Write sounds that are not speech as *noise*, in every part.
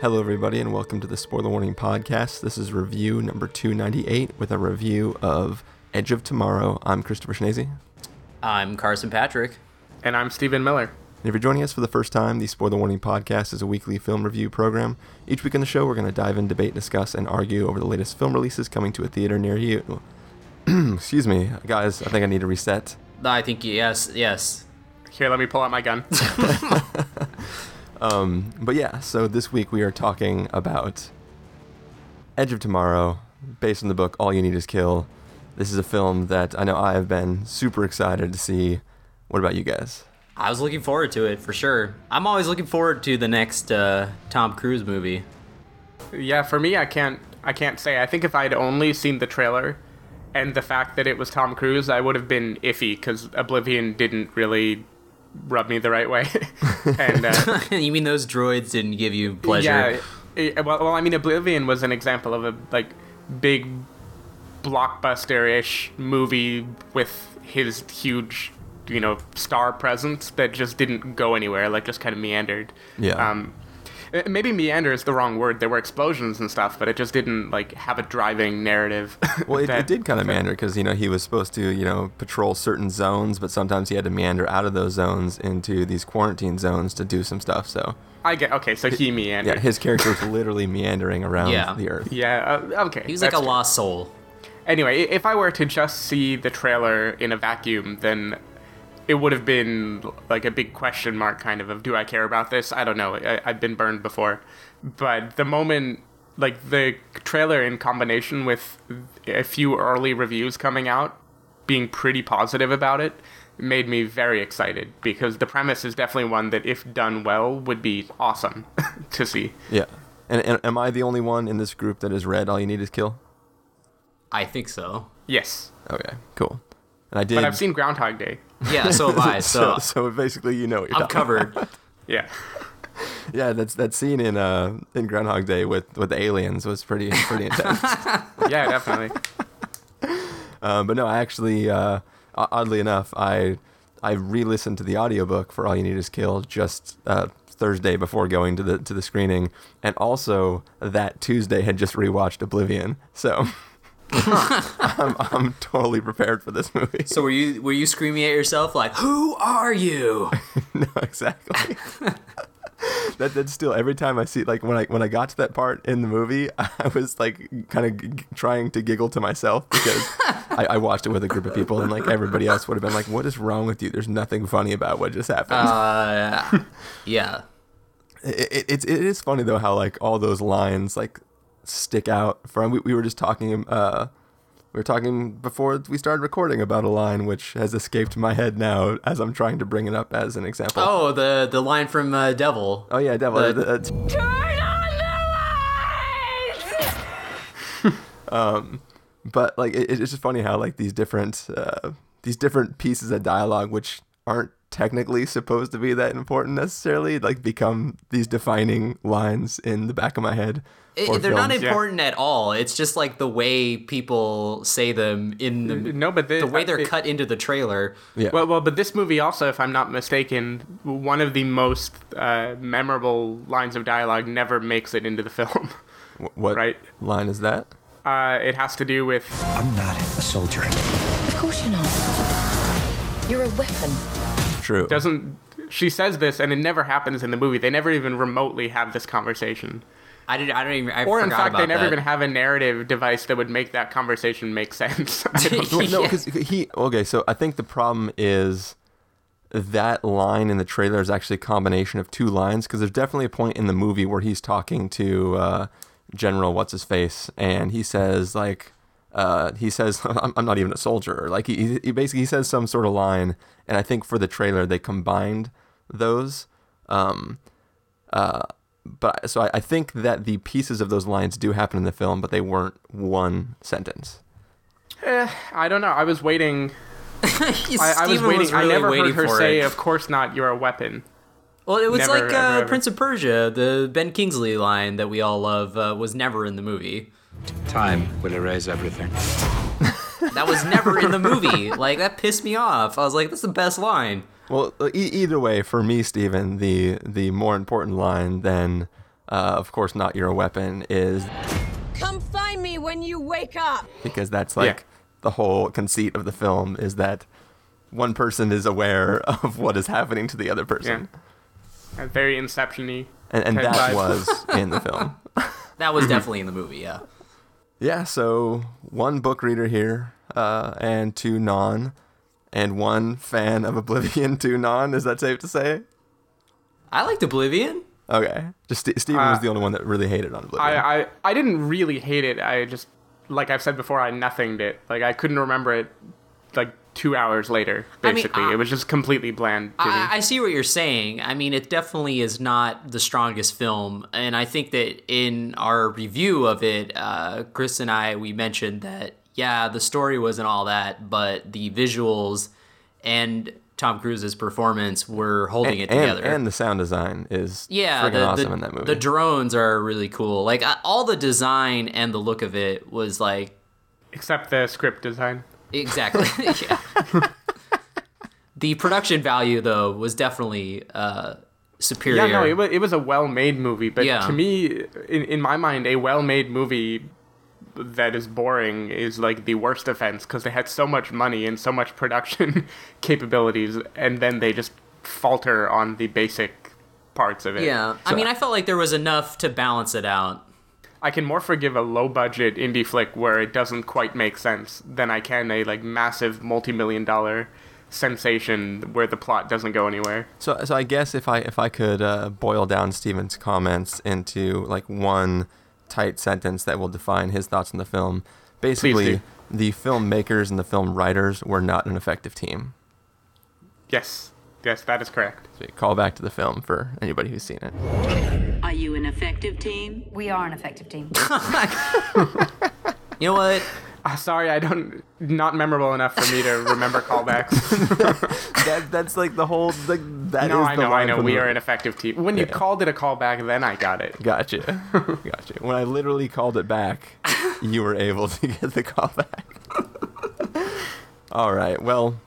Hello, everybody, and welcome to the Spoiler Warning Podcast. This is review number 298 with a review of Edge of Tomorrow. I'm Christopher Schnese. I'm Carson Patrick. And I'm Stephen Miller. And if you're joining us for the first time, the Spoiler Warning Podcast is a weekly film review program. Each week on the show, we're going to dive in, debate, discuss, and argue over the latest film releases coming to a theater near you. *clears throat* Excuse me, guys, I think I need to reset. I think yes, yes. Here, let me pull out my gun. *laughs* *laughs* Um, but yeah, so this week we are talking about Edge of Tomorrow, based on the book All You Need Is Kill. This is a film that I know I have been super excited to see. What about you guys? I was looking forward to it for sure. I'm always looking forward to the next uh, Tom Cruise movie. yeah, for me, I can't. I can't say. I think if I'd only seen the trailer and the fact that it was Tom Cruise, I would have been iffy because Oblivion didn't really rub me the right way. *laughs* and uh, *laughs* you mean those droids didn't give you pleasure? yeah, it- well, well, I mean, Oblivion was an example of a like big blockbuster-ish movie with his huge, you know, star presence that just didn't go anywhere. Like just kind of meandered. Yeah. Um, maybe meander is the wrong word. There were explosions and stuff, but it just didn't like have a driving narrative. *laughs* Well, it, that- it did kind of meander because you know he was supposed to you know patrol certain zones, but sometimes he had to meander out of those zones into these quarantine zones to do some stuff. So I get okay. So he meandered. yeah, his character was literally meandering around Yeah. the earth. Yeah. Uh, okay. He was like a true. lost soul. Anyway, if I were to just see the trailer in a vacuum, then it would have been like a big question mark kind of of do I care about this? I don't know. I, I've been burned before. But the moment like the trailer in combination with a few early reviews coming out being pretty positive about it made me very excited because the premise is definitely one that if done well would be awesome *laughs* to see. Yeah. And, and am I the only one in this group that has read All You Need Is Kill? I think so. Yes. Okay, cool. And I did. But I've seen Groundhog Day. Yeah, so have I. so, *laughs* So, so basically, you know what you're I'm talking covered. *laughs* Yeah. Yeah, that's that scene in uh in Groundhog Day with with the aliens was pretty pretty intense. *laughs* Yeah, definitely. um, but no, I actually uh, oddly enough, I I re-listened to the audiobook for All You Need Is Kill just uh, Thursday before going to the to the screening, and also that Tuesday had just rewatched Oblivion, so. *laughs* I'm, I'm totally prepared for this movie. so were you were you screaming at yourself like, "Who are you?" *laughs* no, exactly. *laughs* that that's still every time I see like when I when I got to that part in the movie, I was like kind of g- trying to giggle to myself because I, I watched it with a group of people and like everybody else would have been like, "What is wrong with you? There's nothing funny about what just happened." Uh, yeah. it, it, it's it is funny though how like all those lines like stick out from. We, we were just talking. Uh, we were talking before we started recording about a line which has escaped my head now as I'm trying to bring it up as an example. Oh, the the line from uh, Devil. Oh yeah, devil. Turn on the- lights. uh, *laughs* but like it, it's just funny how like these different uh, these different pieces of dialogue which aren't technically supposed to be that important necessarily like become these defining lines in the back of my head It- they're not films. Yeah. important at all. It's just like the way people say them in the No, but the, the way they're it- cut into the trailer. yeah Well, well, but this movie also, if I'm not mistaken, one of the most uh, memorable lines of dialogue never makes it into the film. What right. line is that Uh, it has to do with I'm not a soldier. Of course you're not. You're a weapon. true doesn't she says this and it never happens in the movie. They never even remotely have this conversation. I did. I don't even. I Or in forgot fact, they never that. even have a narrative device that would make that conversation make sense. *laughs* I don't *laughs* know. Well, no because he okay so i think the problem is that line in the trailer is actually a combination of two lines because there's definitely a point in the movie where he's talking to uh, general what's his face and he says like uh, he says *laughs* I'm, I'm not even a soldier like he, he basically he says some sort of line and i think for the trailer they combined those um, uh, but so I, I think that the pieces of those lines do happen in the film but they weren't one sentence Eh, I don't know. I was waiting. *laughs* I, I was waiting. I really never heard her for say, it. "Of course not. You're a weapon." Well, it was Never, like ever, uh, ever. Prince of Persia. The Ben Kingsley line that we all love uh, was never in the movie. Time will erase everything. *laughs* That was never in the movie. Like that pissed me off. I was like, "That's the best line." Well, e- either way, for me, Stephen, the the more important line than uh, of course, not you're weapon is Come find me when you wake up. because that's like Yeah. the whole conceit of the film is that one person is aware of what is happening to the other person. Uh, very Inception-y. And, and that vibe. was *laughs* in the film. *laughs* That was definitely in the movie. Yeah. Yeah, so one book reader here, uh, and two non, and one fan of Oblivion, two non. Is that safe to say? I liked Oblivion. Okay, just Ste Steven was Uh, the only one that really hated on Oblivion. I, I I didn't really hate it. I just like I've said before, I nothinged it. Like I couldn't remember it like two hours later. I mean, Basically, I- it was just completely bland to me. I, I see what you're saying. I mean, it definitely is not the strongest film, and I think that in our review of it, uh, Chris and I we mentioned that yeah, the story wasn't all that, but the visuals and Tom Cruise's performance were holding and, it together. and, and the sound design is yeah, the, awesome the, in that movie. the drones are really cool. Like all the design and the look of it was like Except the script design. Exactly. *laughs* *laughs* yeah. the production value, though, was definitely uh, superior. Yeah, no, it was, it was a well-made movie, but Yeah. to me, in, in my mind, a well-made movie that is boring is like the worst offense because they had so much money and so much *laughs* production capabilities, and then they just falter on the basic parts of it. yeah. I mean, I felt like there was enough to balance it out. I can more forgive a low-budget indie flick where it doesn't quite make sense than I can a like massive multi-million dollar sensation where the plot doesn't go anywhere. So, so I guess if I if I could uh, boil down Steven's comments into like one tight sentence that will define his thoughts on the film, basically, the filmmakers and the film writers were not an effective team. Yes, yes, that is correct. So call back to the film for anybody who's seen it. Are you an effective team? We are an effective team. *laughs* You know what? Uh, sorry, I don't. Not memorable enough for me to remember callbacks. *laughs* that that's like the whole like that no, is I the know, I know. We the- are an effective team. When you called it a callback, then I got it. Gotcha, *laughs* gotcha. When I literally called it back, you were able to get the call back. All right. Well,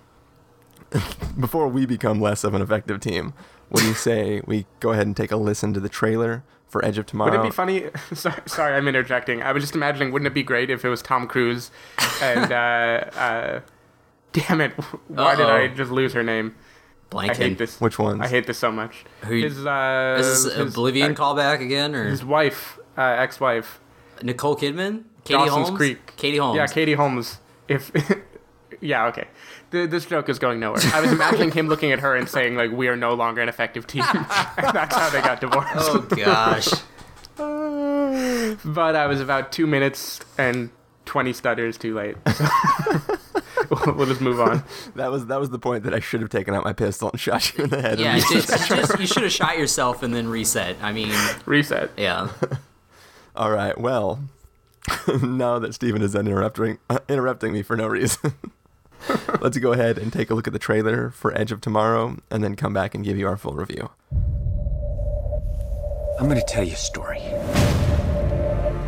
before we become less of an effective team, what do you say we go ahead and take a listen to the trailer for Edge of Tomorrow? Would it be funny? *laughs* Sorry, sorry, I'm interjecting. I was just imagining, wouldn't it be great if it was Tom Cruise and, *laughs* uh, uh, damn it, *laughs* why did I just lose her name? I hate this. Which one? I hate this so much. Who you- his, uh, Is this his- Oblivion uh, callback again, or His wife, uh, ex-wife, Nicole Kidman? Katie Dawson's Holmes? Creek. Katie Holmes. Yeah, Katie Holmes. If yeah, okay. Th- this joke is going nowhere. I was imagining him looking at her and saying like, "We are no longer an effective team." and *laughs* that's how they got divorced. Oh gosh. *laughs* but I was about two minutes and twenty stutters too late. So we'll, *laughs* we'll just move on. That was that was the point that I should have taken out my pistol and shot you in the head. Yeah, and it just, you, just, you should have shot yourself and then reset. I mean, Reset. yeah. All right. Well, now that Steven is interrupting uh, interrupting me for no reason, *laughs* let's go ahead and take a look at the trailer for Edge of Tomorrow, and then come back and give you our full review. I'm gonna tell you a story.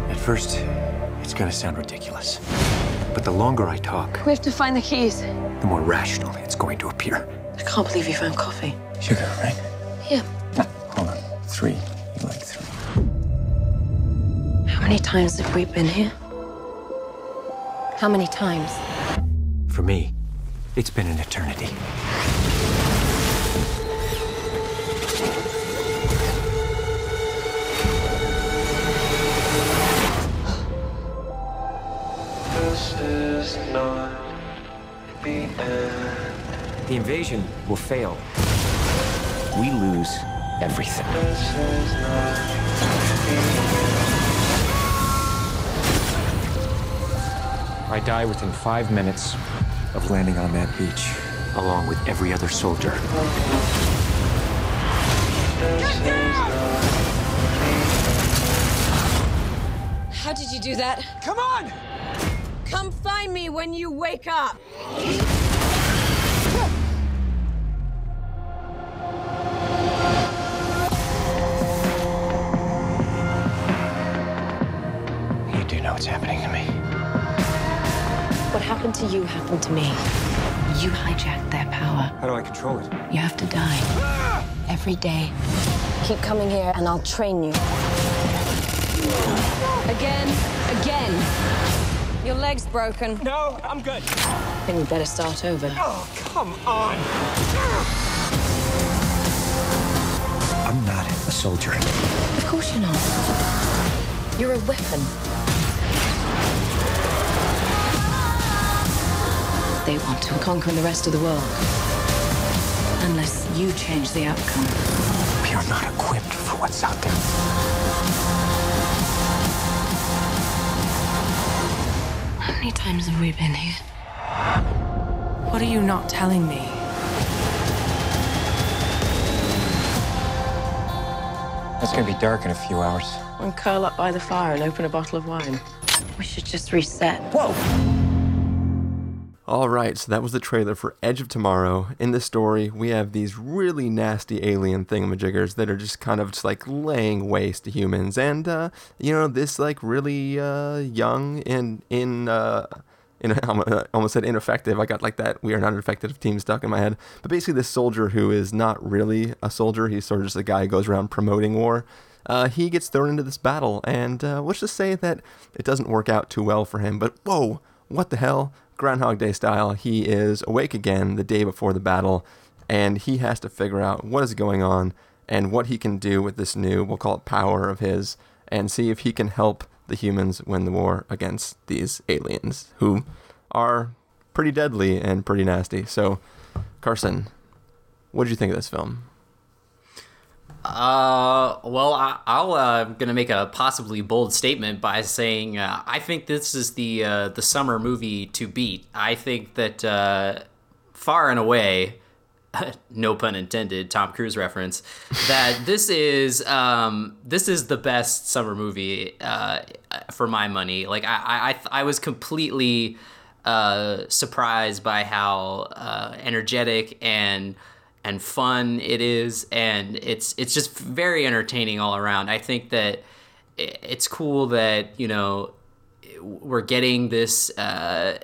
At first, it's gonna sound ridiculous. But the longer I talk, We have to find the keys. the more rational it's going to appear. I can't believe you found coffee. Sugar, right? Yeah. Hold on. Three. You like three. How many times have we been here? How many times? For me, it's been an eternity. The invasion will fail. We lose everything. I die within five minutes of landing on that beach, along with every other soldier. How did you do that? Come on! Come find me when you wake up. You happened to me. You hijacked their power. How do I control it? You have to die. Every day. Keep coming here and I'll train you. Again, again. Your leg's broken. No, I'm good. Then we better start over. Oh, come on. I'm not a soldier. Of course you're not. You're a weapon. They want to conquer the rest of the world. Unless you change the outcome. We are not equipped for what's out there. How many times have we been here? What are you not telling me? It's gonna be dark in a few hours. And curl up by the fire and open a bottle of wine. We should just reset. All right, so that was the trailer for Edge of Tomorrow. In the story, we have these really nasty alien thingamajiggers that are just kind of just like laying waste to humans, and uh, you know this like really uh, young and in uh, in *laughs* I almost said ineffective. I got like that we are not effective team stuck in my head. But basically, this soldier who is not really a soldier, he's sort of just a guy who goes around promoting war. Uh, he gets thrown into this battle, and uh, let's just say that it doesn't work out too well for him. But whoa, what the hell? Groundhog Day style, he is awake again the day before the battle, and he has to figure out what is going on and what he can do with this new, we'll call it power of his, and see if he can help the humans win the war against these aliens who are pretty deadly and pretty nasty. So, Carson, what did you think of this film? Uh, well, I, I'll uh, gonna make a possibly bold statement by saying uh, I think this is the uh, the summer movie to beat. I think that uh, far and away, *laughs* no pun intended, Tom Cruise reference, that *laughs* this is um, this is the best summer movie uh, for my money. Like I I, I was completely uh, surprised by how uh, energetic and and fun it is and it's it's just very entertaining all around. I think that it's cool that you know we're getting this uh,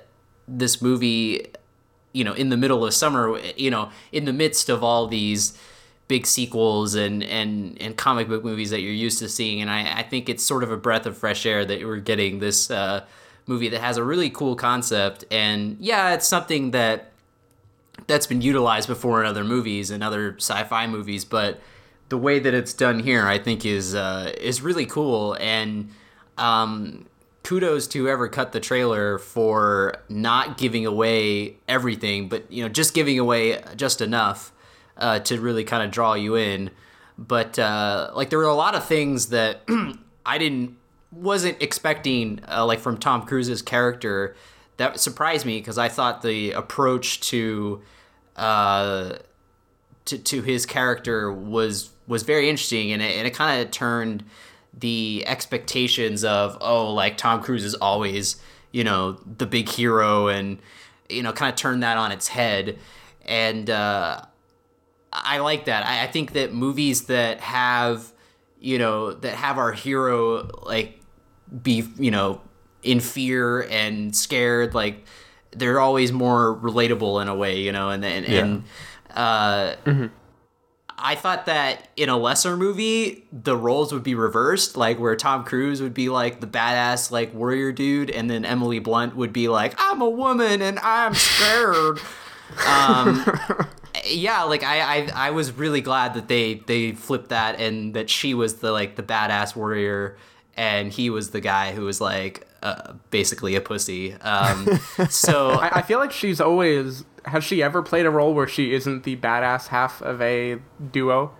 this movie you know in the middle of summer you know in the midst of all these big sequels and and and comic book movies that you're used to seeing. And i i think it's sort of a breath of fresh air that we're getting this uh, movie that has a really cool concept. And yeah it's something that that's been utilized before in other movies and other sci-fi movies, but the way that it's done here, I think, is uh, is really cool. And um, kudos to whoever cut the trailer for not giving away everything, but you know, just giving away just enough uh, to really kind of draw you in. But uh, like, there were a lot of things that *clears throat* I didn't wasn't expecting, uh, like from Tom Cruise's character that surprised me because I thought the approach to uh to to his character was was very interesting and it, and it kind of turned the expectations of oh like Tom Cruise is always you know the big hero and you know kind of turned that on its head. And uh I like that. I, I think that movies that have you know that have our hero like be you know in fear and scared like they're always more relatable in a way you know and and, Yeah. and uh I thought that in a lesser movie the roles would be reversed like where Tom Cruise would be like the badass like warrior dude and then Emily Blunt would be like I'm a woman and I'm scared *laughs* um yeah like I, I i was really glad that they they flipped that and that she was the like the badass warrior and he was the guy who was like uh, basically a pussy um so *laughs* I, I feel like she's always. Has she ever played a role where she isn't the badass half of a duo?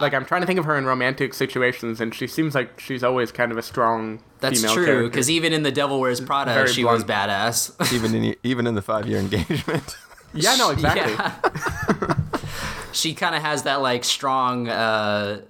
Like I'm trying to think of her in romantic situations, and she seems like she's always kind of a strong that's female true because even in the devil wears prada Very she was badass *laughs* even in even in the five year engagement. *laughs* yeah, no, exactly. Yeah. she kind of has that like strong uh uh,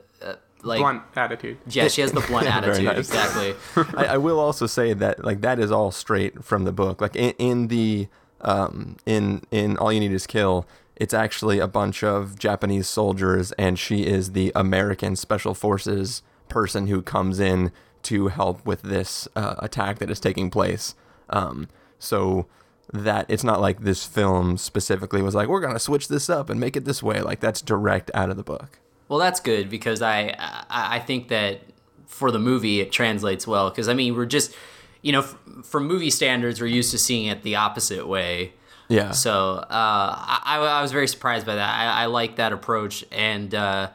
like Blunt attitude. yeah she has the blunt *laughs* attitude nice. exactly *laughs* I, I will also say that like that is all straight from the book. Like in, in the um in in All You Need Is Kill, it's actually a bunch of Japanese soldiers, and she is the American Special Forces person who comes in to help with this uh, attack that is taking place. Um, so that it's not like this film specifically was like we're gonna switch this up and make it this way. Like that's direct out of the book. Well, that's good because I I, I think that for the movie it translates well because I mean we're just you know f- from movie standards we're used to seeing it the opposite way. Yeah. So uh, I, I was very surprised by that. I, I like that approach, and uh,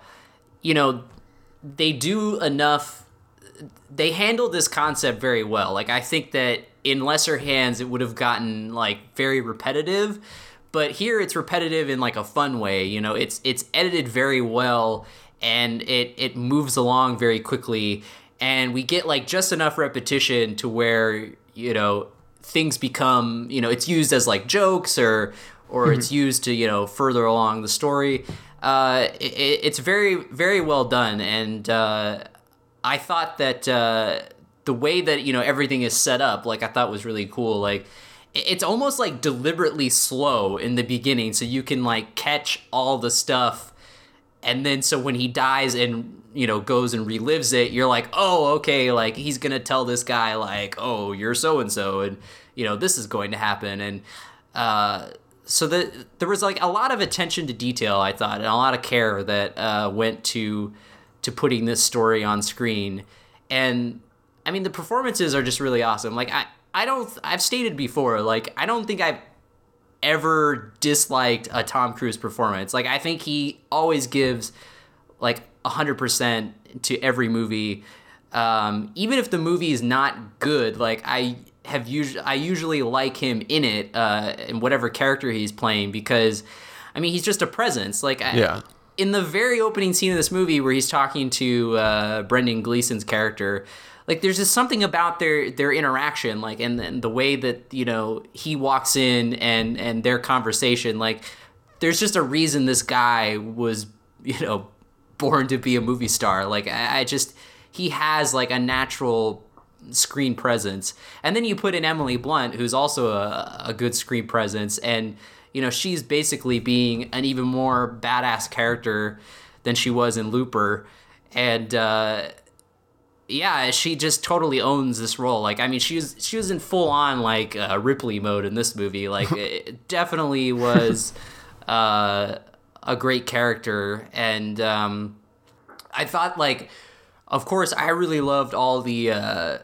you know, they do enough. They handle this concept very well. Like I think that in lesser hands, it would have gotten like very repetitive, but here it's repetitive in like a fun way. You know, it's it's edited very well, and it it moves along very quickly, and we get like just enough repetition to where you know things become you know it's used as like jokes or or it's used to you know further along the story. Uh, it, it's very very well done and uh, i thought that uh, the way that you know everything is set up like i thought was really cool. Like it's almost like deliberately slow in the beginning so you can like catch all the stuff and then so when he dies and you know goes and relives it you're like oh okay like he's gonna tell this guy like oh you're so and so and you know this is going to happen and uh so the, there was like a lot of attention to detail i thought and a lot of care that uh, went to to putting this story on screen and i mean the performances are just really awesome like i i don't i've stated before like i don't think i've ever disliked a Tom Cruise performance. Like I think he always gives like 100% to every movie. Um, even if the movie is not good, like I have usually I usually like him in it uh, in whatever character he's playing because I mean he's just a presence. Like I, Yeah. in the very opening scene of this movie where he's talking to uh, Brendan Gleeson's character, like there's just something about their their interaction, like and, and the way that you know he walks in and and their conversation, like there's just a reason this guy was you know born to be a movie star. Like I, I just he has like a natural screen presence. And then you put in Emily Blunt, who's also a, a good screen presence, and you know she's basically being an even more badass character than she was in Looper, and uh, yeah, she just totally owns this role. Like I mean, she was she was in full on like uh, Ripley mode in this movie. Like *laughs* it definitely was uh, a great character, and um, I thought like, of course, I really loved all the. Uh,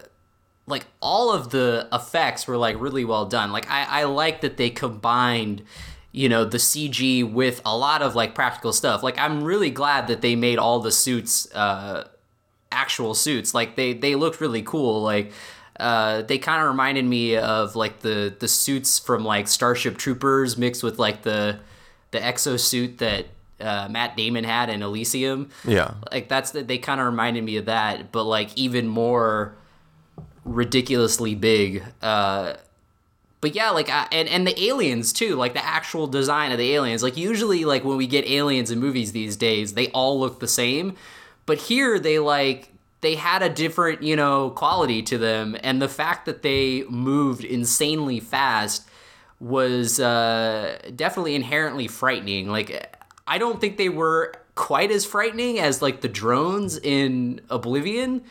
like all of the effects were like really well done. Like I, I like that they combined, you know, the CG with a lot of like practical stuff. Like I'm really glad that they made all the suits uh actual suits. Like they they looked really cool. Like uh they kind of reminded me of like the the suits from like Starship Troopers mixed with like the the exosuit that uh, Matt Damon had in Elysium Yeah. like that's they kind of reminded me of that but like even more ridiculously big uh but yeah like I, and and the aliens too like the actual design of the aliens like usually like when we get aliens in movies these days they all look the same but here they like they had a different you know quality to them and the fact that they moved insanely fast was uh, definitely inherently frightening. Like, I don't think they were quite as frightening as like the drones in Oblivion.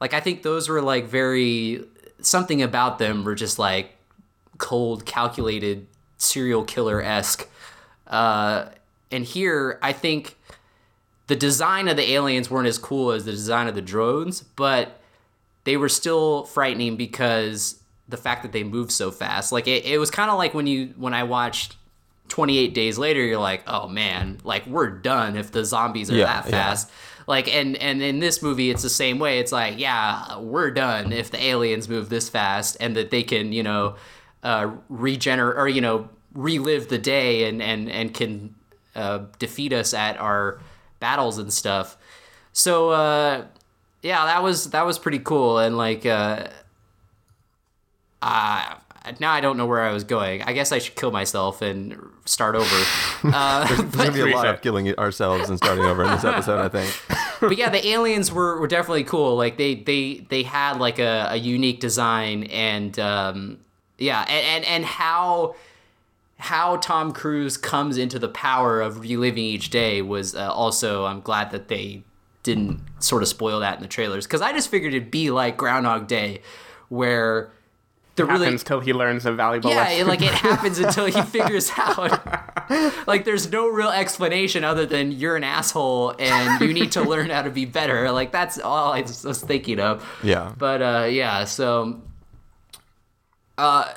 Like, I think those were like very something about them were just like cold, calculated, serial killer esque. Uh, and here, I think the design of the aliens weren't as cool as the design of the drones, but they were still frightening because the fact that they moved so fast. Like it, it was kind of like when you when I watched 28 days later you're like, "Oh man, like we're done if the zombies are Yeah, that yeah. fast." Like and and in this movie it's the same way. It's like, "Yeah, we're done if the aliens move this fast and that they can, you know, uh regenerate or you know, relive the day and and and can uh defeat us at our battles and stuff." So uh yeah, that was that was pretty cool and like uh uh, now I don't know where I was going. I guess I should kill myself and start over. *laughs* Uh, There's gonna be a lot of killing ourselves and starting over in this episode, I think. *laughs* but yeah, the aliens were, were definitely cool. Like they they they had like a, a unique design and um, yeah, and, and and how how Tom Cruise comes into the power of reliving each day was uh, also I'm glad that they didn't sort of spoil that in the trailers because I just figured it'd be like Groundhog Day, where the really happens till he learns a valuable yeah, lesson. it, like it happens until he *laughs* figures out. like there's no real explanation other than you're an asshole and you need to learn how to be better. Like that's all I was was thinking of. Yeah. But uh, yeah, so uh,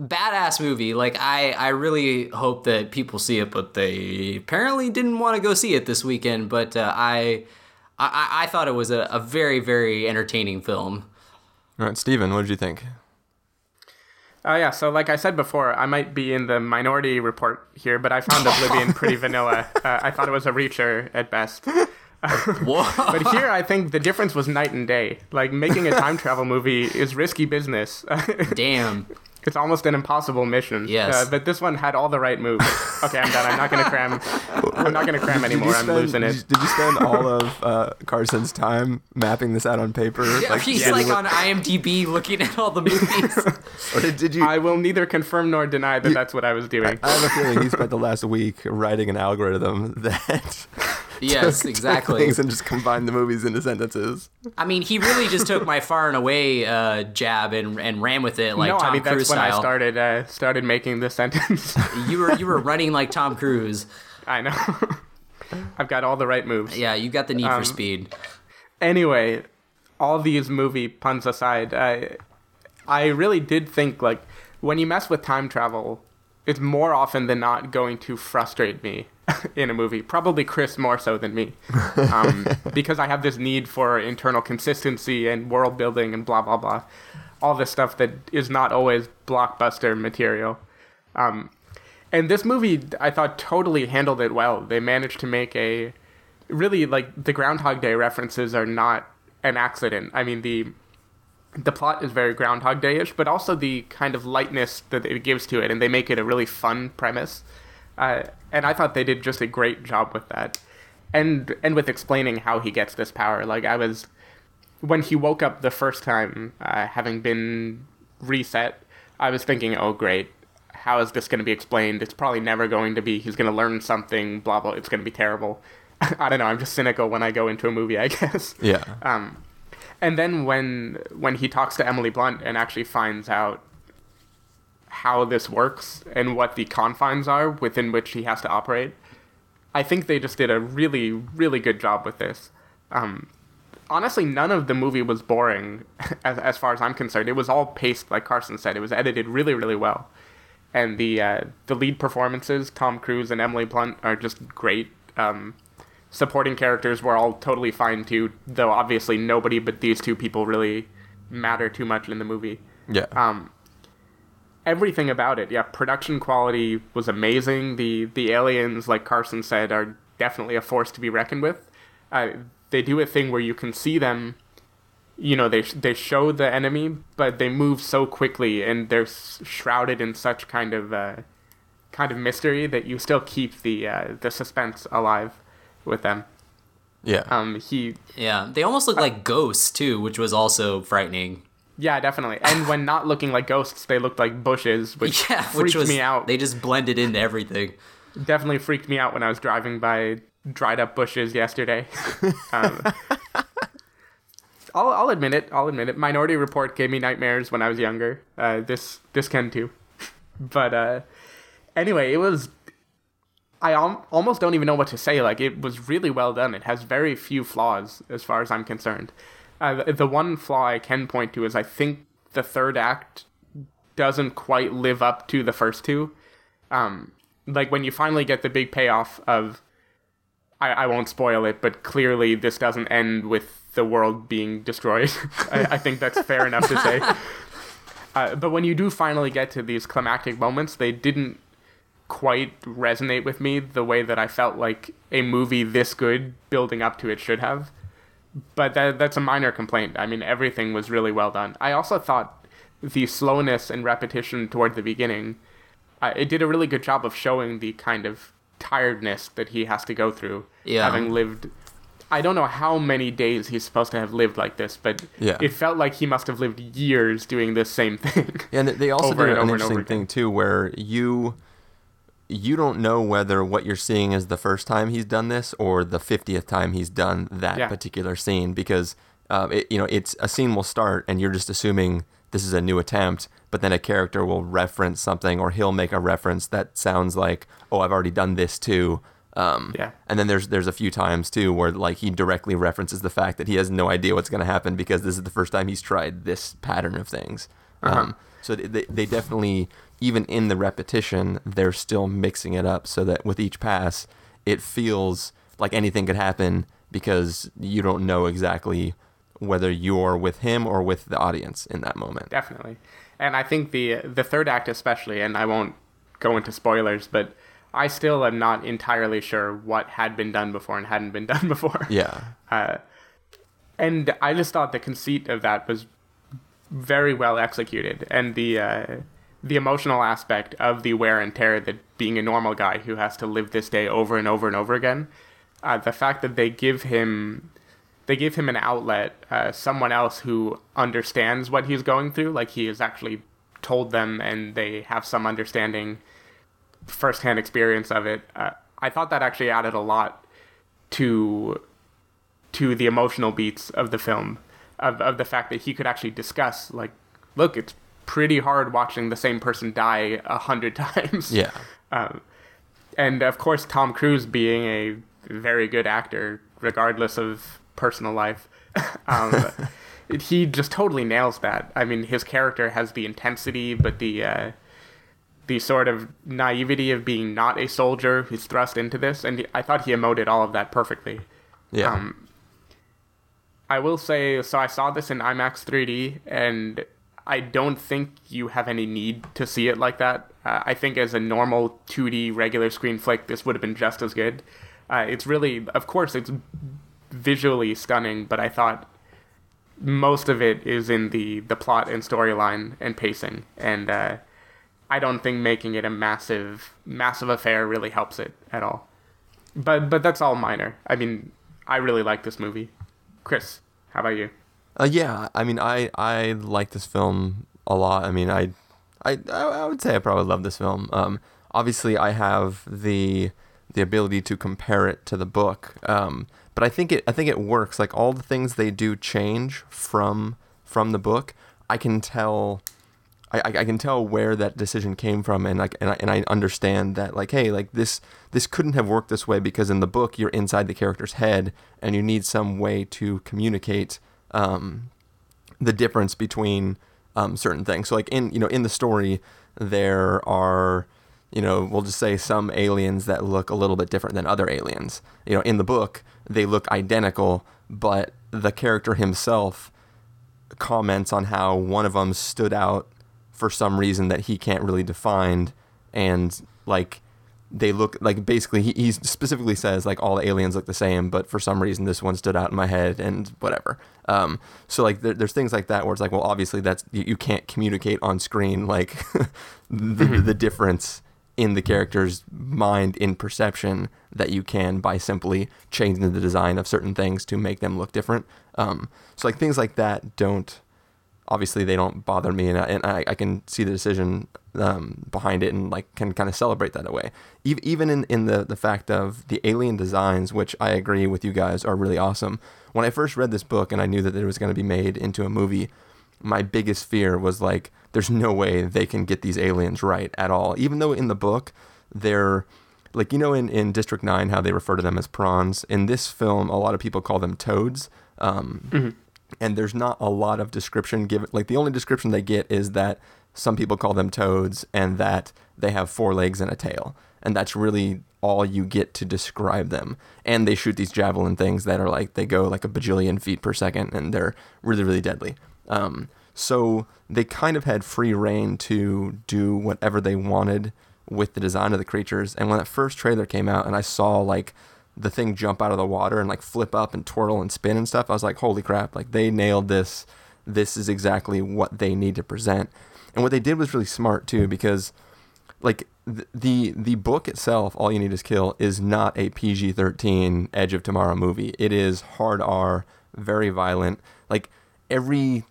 badass movie. Like I, I really hope that people see it, but they apparently didn't want to go see it this weekend. But uh, I, I, I thought it was a, a very, very entertaining film. All right, Steven, what did you think? Oh yeah, so like I said before, I might be in the minority report here, but I found Oblivion *laughs* pretty vanilla. Uh, I thought it was a reacher at best. *laughs* Whoa. But here, I think the difference was night and day. Like making a time travel movie is risky business. *laughs* Damn. It's almost an impossible mission. Yes. Uh, but this one had all the right moves. *laughs* Okay, I'm done. I'm not gonna cram. I'm not gonna cram anymore. you I'm spend- losing did it. you- Did you spend all of uh, Carson's time mapping this out on paper? Yeah, he's getting like what- on IMDb looking at all the movies. *laughs* Or did, did you? I will neither confirm nor deny that that's what I was doing. I have a feeling he spent the last week writing an algorithm *laughs* that *laughs* yes, *laughs* took exactly. things and just combined the movies into sentences. I mean, he really just took my far and away uh, jab and, and ran with it like no, Tom I mean Cruise that's when I started uh, started making the sentence. *laughs* You were you were running like Tom Cruise. I know. I've got all the right moves. Yeah, you got the need Um, for speed. anyway, all these movie puns aside, I I really did think like when you mess with time travel, it's more often than not going to frustrate me *laughs* in a movie. Probably Chris more so than me, *laughs* um, because I have this need for internal consistency and world building and blah blah blah, all this stuff that is not always blockbuster material. Um, and this movie, I thought, totally handled it well. They managed to make a really like the Groundhog Day references are not an accident. I mean the the plot is very Groundhog Day-ish, but also the kind of lightness that it gives to it, and they make it a really fun premise. Uh, and I thought they did just a great job with that, and and with explaining how he gets this power. Like I was when he woke up the first time, uh, having been reset, I was thinking, oh great, how is this going to be explained? It's probably never going to be. He's going to learn something. Blah blah. It's going to be terrible. *laughs* I don't know. I'm just cynical when I go into a movie, I guess. Yeah. Um, and then when when he talks to Emily Blunt and actually finds out how this works and what the confines are within which he has to operate, I think they just did a really really good job with this. Um, honestly, none of the movie was boring, *laughs* as as far as I'm concerned. It was all paced, like Carson said. It was edited really really well, and the uh, the lead performances, Tom Cruise and Emily Blunt, are just great. Um, supporting characters were all totally fine too, though obviously nobody but these two people really matter too much in the movie. Yeah. Um, everything about it, yeah, production quality was amazing. The the aliens, like Carson said, are definitely a force to be reckoned with. Uh, they do a thing where you can see them. You know, they they show the enemy, but they move so quickly and they're s- shrouded in such kind of uh, kind of mystery that you still keep the uh, the suspense alive with them. yeah. Um, he Yeah, they almost look like ghosts too, which was also frightening. Yeah, definitely. And when *laughs* not looking like ghosts, they looked like bushes, which Yeah, freaked which was me out. They just blended into everything. Definitely freaked me out when I was driving by dried up bushes yesterday. *laughs* um, I'll, I'll admit it. I'll admit it. Minority Report gave me nightmares when I was younger. Uh, this this can too. *laughs* but uh, anyway, it was. I al- almost don't even know what to say. Like it was really well done. It has very few flaws as far as I'm concerned. Uh, the, the one flaw I can point to is I think the third act doesn't quite live up to the first two. Um, like when you finally get the big payoff of, I, I won't spoil it, but clearly this doesn't end with the world being destroyed. *laughs* I, I think that's fair enough to say. *laughs* Uh, but when you do finally get to these climactic moments, they didn't quite resonate with me the way that I felt like a movie this good building up to it should have. But that, that's a minor complaint. I mean, everything was really well done. I also thought the slowness and repetition toward the beginning, uh, it did a really good job of showing the kind of tiredness that he has to go through. Yeah. Having lived, I don't know how many days he's supposed to have lived like this, but Yeah. it felt like he must have lived years doing this same *laughs* thing. And they also did an interesting thing too, where you you don't know whether what you're seeing is the first time he's done this or the fiftieth time he's done that Yeah. particular scene, because um, it, you know it's a scene will start and you're just assuming this is a new attempt, but then a character will reference something or he'll make a reference that sounds like, oh, I've already done this too. Um, Yeah. And then there's there's a few times too where like he directly references the fact that he has no idea what's going to happen because this is the first time he's tried this pattern of things. Um, so they, they definitely even in the repetition they're still mixing it up so that with each pass it feels like anything could happen because you don't know exactly whether you're with him or with the audience in that moment. definitely. And I think the the third act especially, and I won't go into spoilers, but I still am not entirely sure what had been done before and hadn't been *laughs* done before. Yeah. Uh, and I just thought the conceit of that was very well executed, and the uh, the emotional aspect of the wear and tear that being a normal guy who has to live this day over and over and over again. Uh, the fact that they give him they give him an outlet, uh, someone else who understands what he's going through, like he has actually told them, and they have some understanding, firsthand experience of it. Uh, I thought that actually added a lot to to the emotional beats of the film, of of the fact that he could actually discuss, like, look, it's pretty hard watching the same person die a hundred *laughs* times. Yeah. Um, and of course, Tom Cruise being a very good actor, regardless of personal life, *laughs* um, *laughs* he just totally nails that. I mean, his character has the intensity, but the uh, the sort of naivety of being not a soldier who's thrust into this, and I thought he emoted all of that perfectly. Yeah. Um, I will say, so I saw this in IMAX 3D, and I don't think you have any need to see it like that. Uh, I think as a normal 2D regular screen flick, this would have been just as good. Uh, it's really, of course, it's visually stunning, but I thought most of it is in the, the plot and storyline and pacing, and uh, I don't think making it a massive massive affair really helps it at all. But but that's all minor. I mean, I really like this movie. Chris, how about you? Uh, yeah, I mean, I I like this film a lot. I mean, I I I would say I probably love this film. Um, obviously, I have the the ability to compare it to the book. Um, but I think it I think it works. Like all the things they do change from from the book. I can tell. I, I can tell where that decision came from, and like, and I, and I understand that, like, hey, like this, this couldn't have worked this way because in the book you're inside the character's head, and you need some way to communicate um, the difference between um, certain things. So like in you know in the story there are you know we'll just say some aliens that look a little bit different than other aliens. You know in the book they look identical, but the character himself comments on how one of them stood out for some reason that he can't really define and like they look like basically he, he specifically says like all the aliens look the same but for some reason this one stood out in my head and whatever. Um, so like there, there's things like that where it's like well obviously that's you, you can't communicate on screen like *laughs* the, the difference in the character's mind in perception that you can by simply changing the design of certain things to make them look different. Um, so like things like that don't obviously they don't bother me and I, and I, I can see the decision um, behind it and like can kind of celebrate that away. Ev- even in, in the, the fact of the alien designs which i agree with you guys are really awesome. When i first read this book and i knew that it was going to be made into a movie my biggest fear was like there's no way they can get these aliens right at all. Even though in the book they're like you know in, in district 9 how they refer to them as prawns. In this film a lot of people call them toads um, and there's not a lot of description given. Like the only description they get is that some people call them toads and that they have four legs and a tail, and that's really all you get to describe them. And they shoot these javelin things that are like they go like a bajillion feet per second, and they're really really deadly. Um, so they kind of had free reign to do whatever they wanted with the design of the creatures. And when that first trailer came out, and I saw like the thing jump out of the water and like flip up and twirl and spin and stuff, I was like, holy crap, like they nailed this. This is exactly what they need to present. And what they did was really smart too, because like th- the the book itself, All You Need Is Kill, is not a PG thirteen Edge of Tomorrow movie. It is hard R, very violent. Like every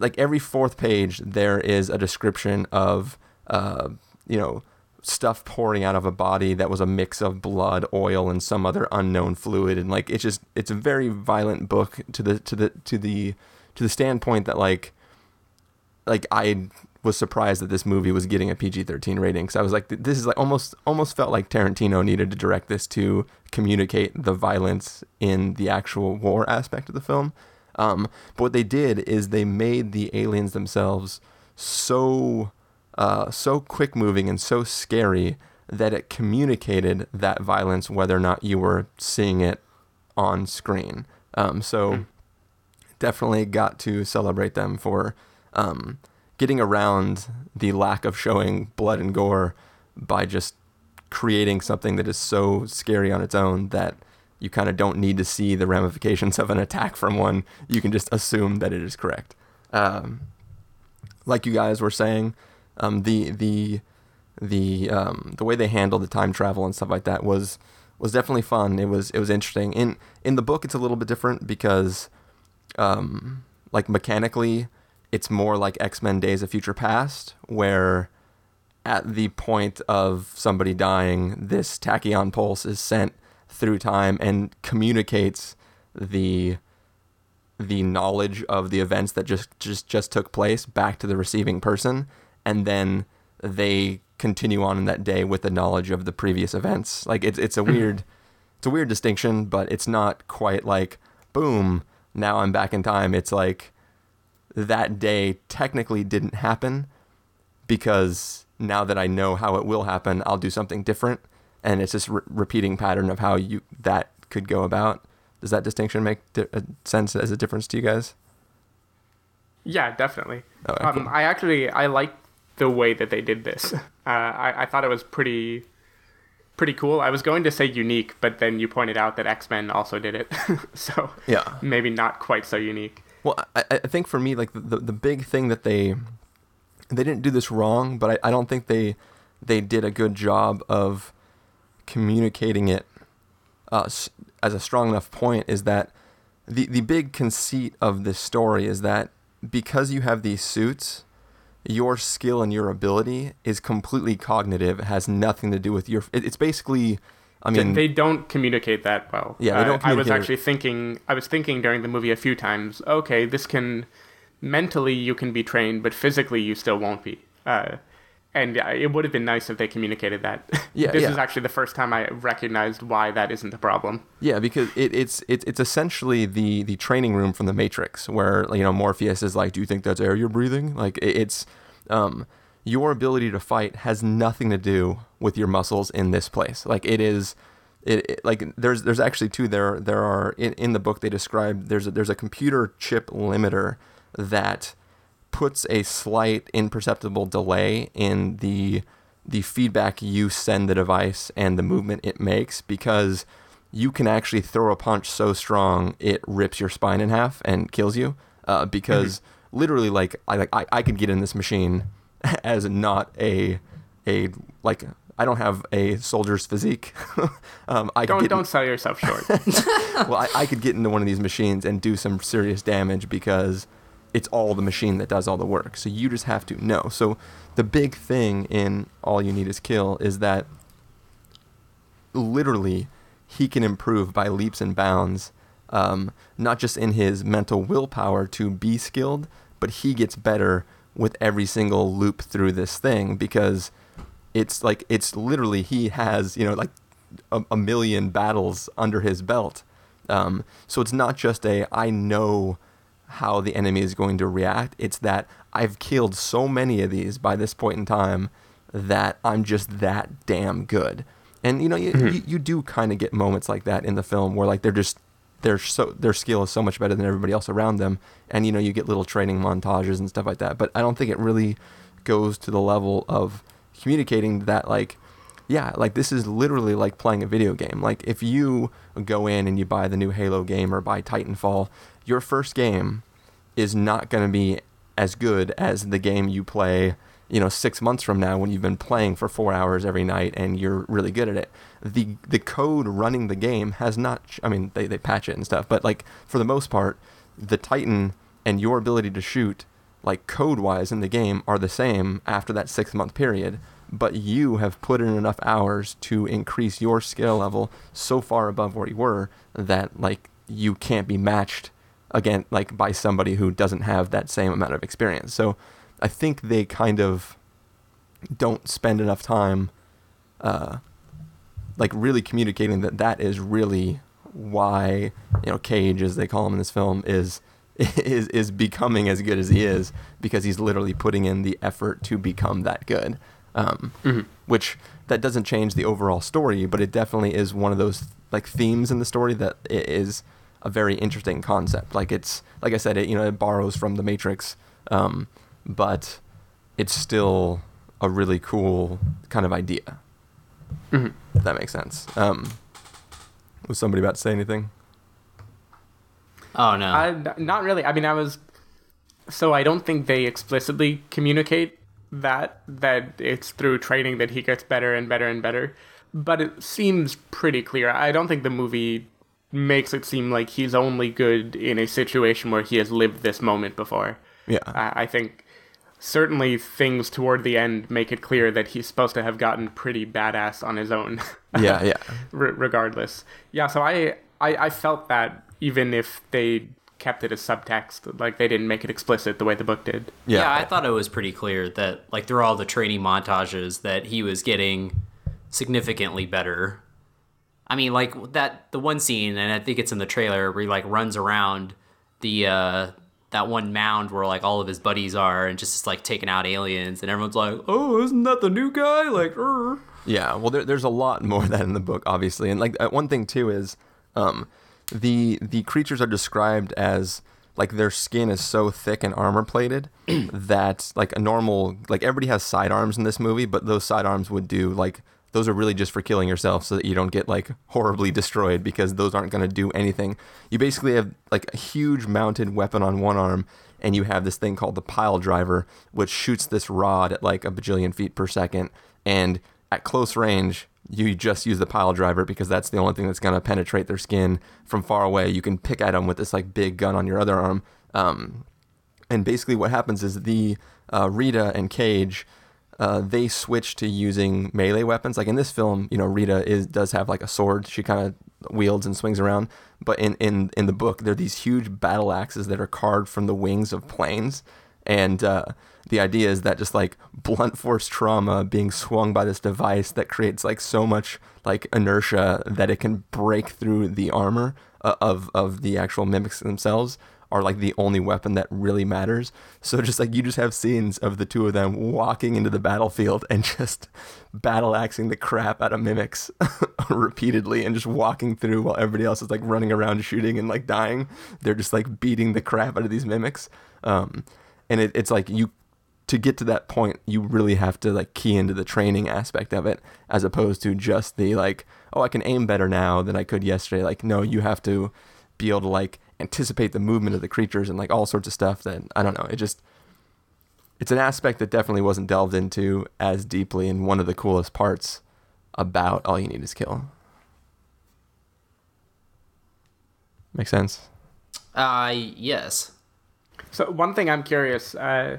like every fourth page, there is a description of uh, you know stuff pouring out of a body that was a mix of blood, oil, and some other unknown fluid, and like it's just it's a very violent book to the to the to the to the standpoint that like like I was surprised that this movie was getting a PG-13 rating. So I was like, this is like almost almost felt like Tarantino needed to direct this to communicate the violence in the actual war aspect of the film. Um, but what they did is they made the aliens themselves so uh, so quick moving and so scary that it communicated that violence whether or not you were seeing it on screen. Um, so mm. definitely got to celebrate them for um, getting around the lack of showing blood and gore by just creating something that is so scary on its own that you kind of don't need to see the ramifications *laughs* of an attack from one. You can just assume that it is correct. Um, like you guys were saying, um, the the the um, the way they handled the time travel and stuff like that was was definitely fun. It was it was interesting. In in the book, it's a little bit different because, um, like mechanically, it's more like X Men Days of Future Past, where at the point of somebody dying, this tachyon pulse is sent through time and communicates the the knowledge of the events that just just just took place back to the receiving person and then they continue on in that day with the knowledge of the previous events like it's it's a mm-hmm. weird it's a weird distinction but it's not quite like boom now I'm back in time it's like that day technically didn't happen because now that I know how it will happen I'll do something different and it's this re- repeating pattern of how you that could go about. Does that distinction make di- a sense as a difference to you guys? Yeah, definitely. Oh, um, cool. I actually I like the way that they did this. *laughs* Uh, I, I thought it was pretty pretty cool. I was going to say unique, but then you pointed out that X Men also did it, *laughs* so yeah, maybe not quite so unique. Well, I, I think for me, like the, the big thing that they they didn't do this wrong, but I, I don't think they they did a good job of communicating it uh, as a strong enough point is that the the big conceit of this story is that because you have these suits, your skill and your ability is completely cognitive. It has nothing to do with your. It, it's basically. I mean, they don't communicate that well. Yeah, they don't. Uh, I was actually thinking. I was thinking during the movie a few times. Okay, this can mentally you can be trained, but physically you still won't be. Uh, and it would have been nice if they communicated that. *laughs* Yeah, this yeah. is actually the first time I recognized why that isn't a problem. Yeah, because it, it's it, it's essentially the the training room from the Matrix, where you know Morpheus is like, "Do you think that's air you're breathing?" Like it, it's um, your ability to fight has nothing to do with your muscles in this place. Like it is. It, it, like there's there's actually two there there are in, in the book they describe there's a, there's a computer chip limiter that puts a slight imperceptible delay in the the feedback you send the device and the movement it makes because you can actually throw a punch so strong it rips your spine in half and kills you uh, because mm-hmm. literally like I, like I, I could get in this machine *laughs* as not a a like I don't have a soldier's physique. *laughs* um, I don't don't in, sell yourself short. *laughs* well, I, I could get into one of these machines and do some serious damage because it's all the machine that does all the work. So you just have to know. So the big thing in All You Need Is Kill is that literally he can improve by leaps and bounds, um, not just in his mental willpower to be skilled, but he gets better with every single loop through this thing because it's like it's literally he has you know like a, a million battles under his belt. Um, so it's not just a I know how the enemy is going to react. It's that I've killed so many of these by this point in time that I'm just that damn good. And you know, you, mm-hmm. you, you, do kind of get moments like that in the film where like they're just they're so their skill is so much better than everybody else around them, and you know you get little training montages and stuff like that. But I don't think it really goes to the level of communicating that like yeah, like this is literally like playing a video game. Like if you go in and you buy the new Halo game or buy Titanfall, your first game is not going to be as good as the game you play, you know, six months from now when you've been playing for four hours every night and you're really good at it. The the code running the game has not. I mean, they they patch it and stuff, but like for the most part, the Titan and your ability to shoot, like code wise in the game, are the same after that six month period. But you have put in enough hours to increase your skill level so far above where you were that like you can't be matched again like by somebody who doesn't have that same amount of experience. So I think they kind of don't spend enough time, uh, like really communicating that that is really why you know Cage, as they call him in this film, is *laughs* is is becoming as good as he is because he's literally putting in the effort to become that good. Um, Which that doesn't change the overall story, but it definitely is one of those like themes in the story that is a very interesting concept. Like it's like I said, it you know it borrows from the Matrix, um, but it's still a really cool kind of idea. If that makes sense. Um, was somebody about to say anything? Oh no. I, n- not really. I mean, I was. So I don't think they explicitly communicate that that it's through training that he gets better and better and better, but it seems pretty clear. I don't think the movie makes it seem like he's only good in a situation where he has lived this moment before. Yeah. I, I think certainly things toward the end make it clear that he's supposed to have gotten pretty badass on his own. yeah, yeah. *laughs* re- regardless. Yeah, so I, I I felt that even if they kept it as subtext, like they didn't make it explicit the way the book did. Yeah. yeah, I thought it was pretty clear that like through all the training montages that he was getting significantly better. I mean, like that the one scene, and I think it's in the trailer where he like runs around the uh that one mound where like all of his buddies are, and just like taking out aliens, and everyone's like, "Oh, isn't that the new guy?" Like. Yeah, well, there, there's a lot more of that in the book, obviously, and like uh, one thing too is, um, the the creatures are described as like their skin is so thick and armor plated *clears throat* that like a normal like everybody has sidearms in this movie, but those sidearms would do like those are really just for killing yourself so that you don't get like horribly destroyed because those aren't going to do anything. You basically have like a huge mounted weapon on one arm and you have this thing called the pile driver which shoots this rod at like a bajillion feet per second and at close range you just use the pile driver because that's the only thing that's going to penetrate their skin from far away you can pick at them with this like big gun on your other arm um, and basically what happens is the uh, Rita and Cage uh, they switch to using melee weapons. Like in this film, you know, Rita is does have like a sword. She kind of wields and swings around. But in, in in the book, they're these huge battle axes that are carved from the wings of planes. And uh, the idea is that just like blunt force trauma being swung by this device that creates like so much like inertia that it can break through the armor uh, of of the actual mimics themselves are like the only weapon that really matters. So *laughs* just like you just have scenes of the two of them walking into the battlefield and just battle axing the crap out of mimics *laughs* repeatedly and just walking through while everybody else is like running around shooting and like dying. They're just like beating the crap out of these mimics. Um, and it, it's like you to get to that point, you really have to like key into the training aspect of it as opposed to just the like, oh, I can aim better now than I could yesterday. Like, no, you have to be able to like anticipate the movement of the creatures and like all sorts of stuff that I don't know. It just it's an aspect that definitely wasn't delved into as deeply and one of the coolest parts about all you need is kill. Make sense? Uh, yes. So one thing I'm curious, uh,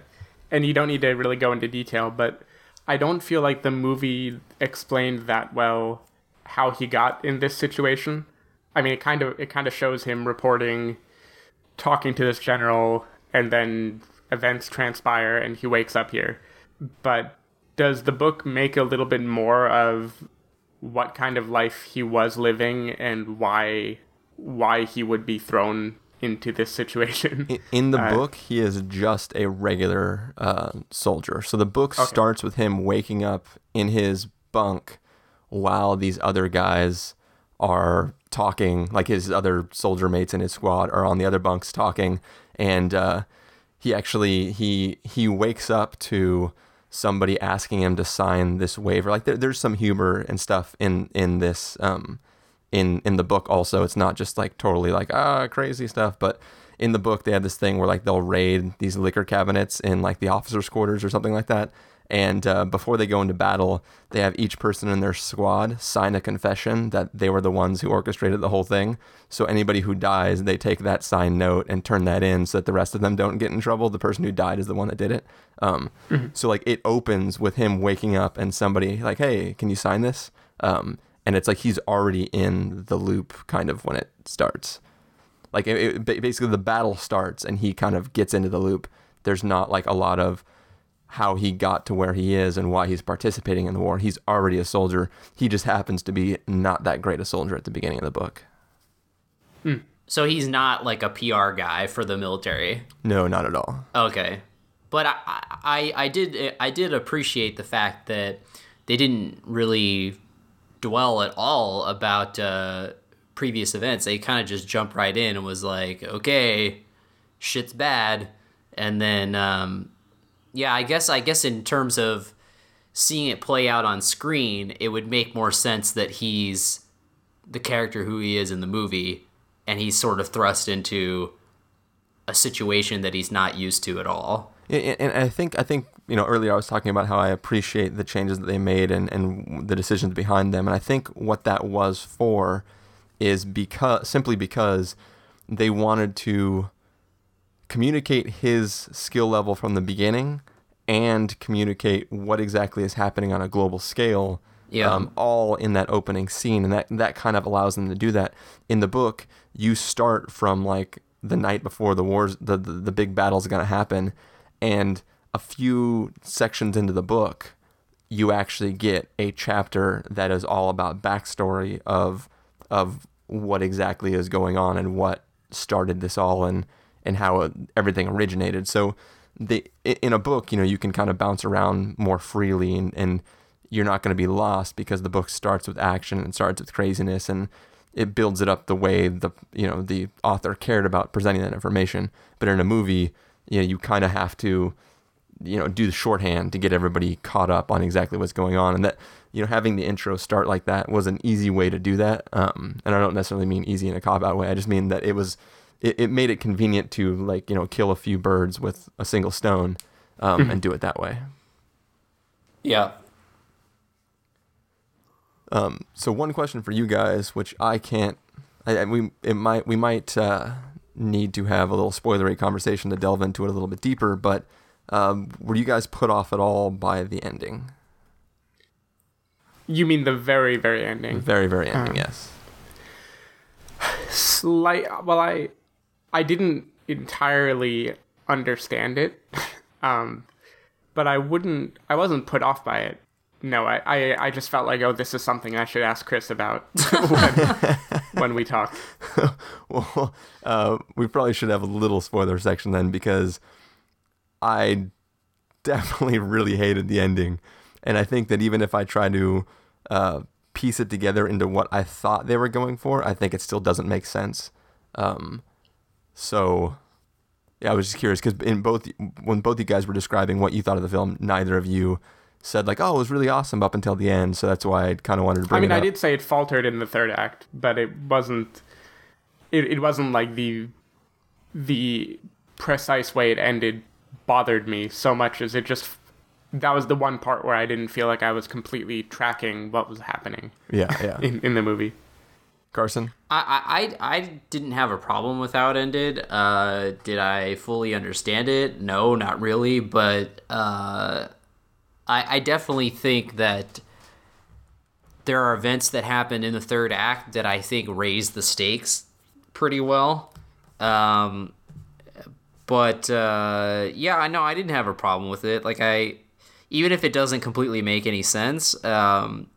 and you don't need to really go into detail, but I don't feel like the movie explained that well how he got in this situation. I mean, it kind of it kind of shows him reporting, talking to this general, and then events transpire, and he wakes up here. But does the book make a little bit more of what kind of life he was living and why why he would be thrown into this situation? In, the Uh, book, he is just a regular uh, soldier. So the book starts with him waking up in his bunk while these other guys are talking, like his other soldier mates in his squad are on the other bunks talking, and uh, he actually he he wakes up to somebody asking him to sign this waiver. Like there, there's some humor and stuff in in this um, in in the book also it's not just like totally like ah crazy stuff but in the book they have this thing where like they'll raid these liquor cabinets in like the officers quarters or something like that and uh, before they go into battle they have each person in their squad sign a confession that they were the ones who orchestrated the whole thing. So anybody who dies they take that signed note and turn that in so that the rest of them don't get in trouble. The person who died is the one that did it. Um, so like it opens with him waking up and somebody like hey can you sign this? Um, and it's like he's already in the loop kind of when it starts. Like it, it- basically the battle starts and he kind of gets into the loop. There's not like a lot of how he got to where he is and why he's participating in the war. He's already a soldier. He just happens to be not that great a soldier at the beginning of the book. So he's not like a PR guy for the military. No, not at all. Okay, but I, I, I did, I did appreciate the fact that they didn't really dwell at all about uh, previous events. They kind of just jumped right in and was like, okay, shit's bad, and then, um, yeah, I guess, I guess in terms of seeing it play out on screen, it would make more sense that he's the character who he is in the movie, and he's sort of thrust into a situation that he's not used to at all. And I think I think you know earlier I was talking about how I appreciate the changes that they made and, and the decisions behind them, and I think what that was for is because simply because they wanted to communicate his skill level from the beginning and communicate what exactly is happening on a global scale. Yeah. Um, all in that opening scene, and that that kind of allows them to do that. In the book, you start from like the night before the wars, the the, the big battle's going to happen, and a few sections into the book, you actually get a chapter that is all about backstory of of what exactly is going on and what started this all and and how everything originated. So the in a book, you know, you can kind of bounce around more freely and, and you're not going to be lost because the book starts with action and starts with craziness and it builds it up the way the you know the author cared about presenting that information. But in a movie, you know, you kind of have to you know do the shorthand to get everybody caught up on exactly what's going on and that you know having the intro start like that was an easy way to do that um, and i don't necessarily mean easy in a cop out way i just mean that it was it, it made it convenient to like you know kill a few birds with a single stone um, and do it that way Yeah. Um, so one question for you guys, which I can't, I, I, we it might we might uh, need to have a little spoilery conversation to delve into it a little bit deeper. But um, were you guys put off at all by the ending? You mean the very, very ending? Very very ending, yes. Slight. Well, I, I didn't entirely understand it, *laughs* um, but I wouldn't. I wasn't put off by it. No, I, I, I just felt like, oh, this is something I should ask Chris about *laughs* when, when we talk. *laughs* well, uh, we probably should have a little spoiler section then because I definitely really hated the ending. And I think that even if I try to uh, piece it together into what I thought they were going for, I think it still doesn't make sense. Um, so, yeah, I was just curious because in both when both you guys were describing what you thought of the film, neither of you said like, "Oh, it was really awesome up until the end." So that's why I kind of wanted to bring. Up. I mean, I did say it faltered in the third act, but it wasn't. It, it wasn't like the the precise way it ended bothered me so much as it just that was the one part where I didn't feel like I was completely tracking what was happening Yeah, yeah. *laughs* in, in the movie. Carson. I, I, I didn't have a problem with how it ended. Uh, did I fully understand it? No, not really. But uh, I, I definitely think that there are events that happen in the third act that I think raise the stakes pretty well. Um, but uh, yeah, I know I didn't have a problem with it. Like I, even if it doesn't completely make any sense, um,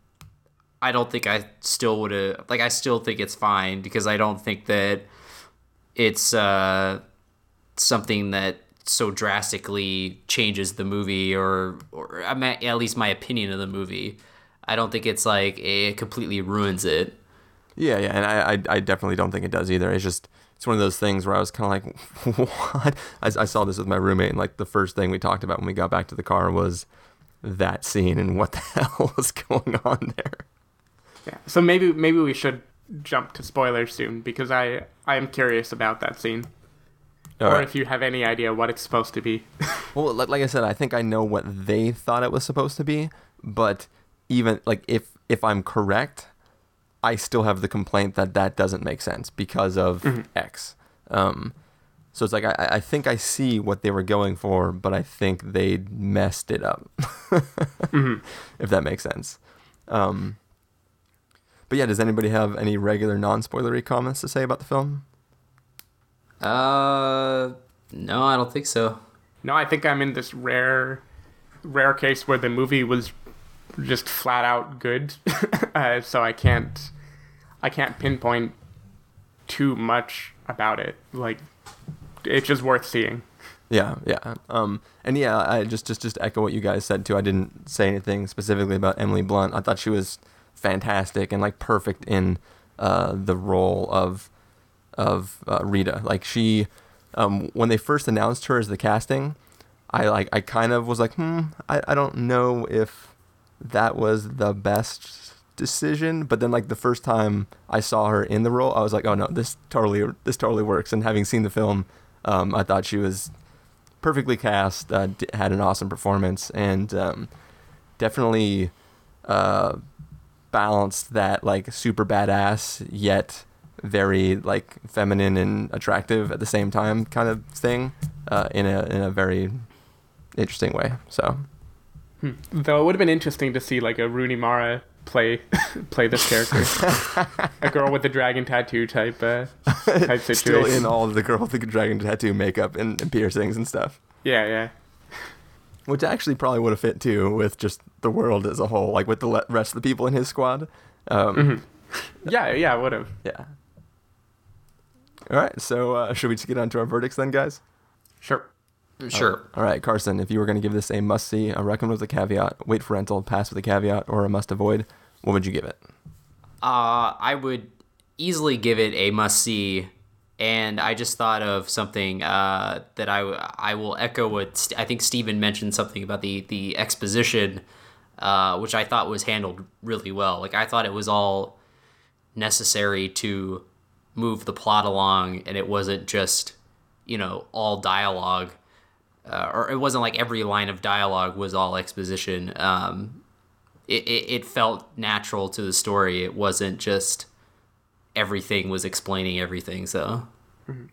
I don't think I still would have like I still think it's fine because I don't think that it's uh, something that so drastically changes the movie or or at least my opinion of the movie. I don't think it's like it completely ruins it. Yeah, yeah, and I, I, I definitely don't think it does either. It's just it's one of those things where I was kind of like, *laughs* what? I, I saw this with my roommate, and like the first thing we talked about when we got back to the car was that scene and what the *laughs* hell was going on there. Yeah. So maybe maybe we should jump to spoilers soon because I I am curious about that scene. All or right. if you have any idea what it's supposed to be. *laughs* Well, like, like I said, I think I know what they thought it was supposed to be, but even like if if I'm correct, I still have the complaint that that doesn't make sense because of X. Um, so it's like I, I think I see what they were going for, but I think they messed it up. *laughs* If that makes sense. Um, but yeah, does anybody have any regular non-spoilery comments to say about the film? Uh, no, I don't think so. no, I think I'm in this rare rare case where the movie was just flat out good. *laughs* uh, so I can't I can't pinpoint too much about it. Like it's just worth seeing. Yeah, yeah. Um, and yeah, I just just just echo what you guys said too. I didn't say anything specifically about Emily Blunt. I thought she was fantastic and like perfect in uh, the role of of uh, Rita. Like she, um, when they first announced her as the casting, I like I kind of was like, hmm, I, I don't know if that was the best decision. But then like the first time I saw her in the role, I was like, oh no, this totally this totally works. And having seen the film, um, I thought she was perfectly cast, uh, d- had an awesome performance, and um, definitely uh, balanced that like super badass yet very like feminine and attractive at the same time kind of thing uh, in a in a very interesting way. So Hmm. Though it would have been interesting to see like a Rooney Mara play *laughs* play this character, *laughs* a girl with the dragon tattoo type uh, *laughs* type situation. still in all of the girl with the dragon tattoo makeup and, and piercings and stuff. Yeah, yeah. Which actually probably would have fit too with just the world as a whole, like with the le- rest of the people in his squad. Um, Mm-hmm. Yeah, yeah, would have. Yeah. All right, so uh, should we just get on to our verdicts then, guys? Sure. Sure. All right, Carson, if you were going to give this a must see, a recommend with a caveat, wait for rental, pass with a caveat, or a must avoid, what would you give it? Uh, I would easily give it a must see, and I just thought of something uh, that I I will echo what St- I think Stephen mentioned something about the the exposition, uh, which I thought was handled really well. Like I thought it was all necessary to move the plot along, and it wasn't just you know all dialogue. Uh, or it wasn't like every line of dialogue was all exposition. Um, it, it, it felt natural to the story. It wasn't just everything was explaining everything. So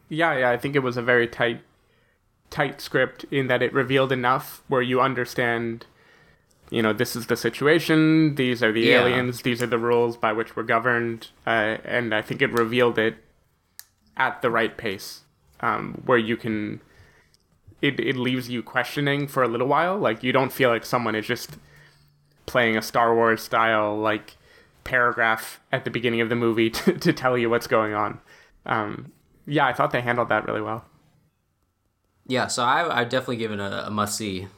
Yeah, yeah. I think it was a very tight, tight script in that it revealed enough where you understand. You know, this is the situation. These are the Yeah. aliens. These are the rules by which we're governed. Uh, and I think it revealed it at the right pace, um, where you can. It it leaves you questioning for a little while. Like you don't feel like someone is just playing a Star Wars style like paragraph at the beginning of the movie *laughs* to, to tell you what's going on. Um, yeah, I thought they handled that really well. yeah, so I I've definitely given a, a must see.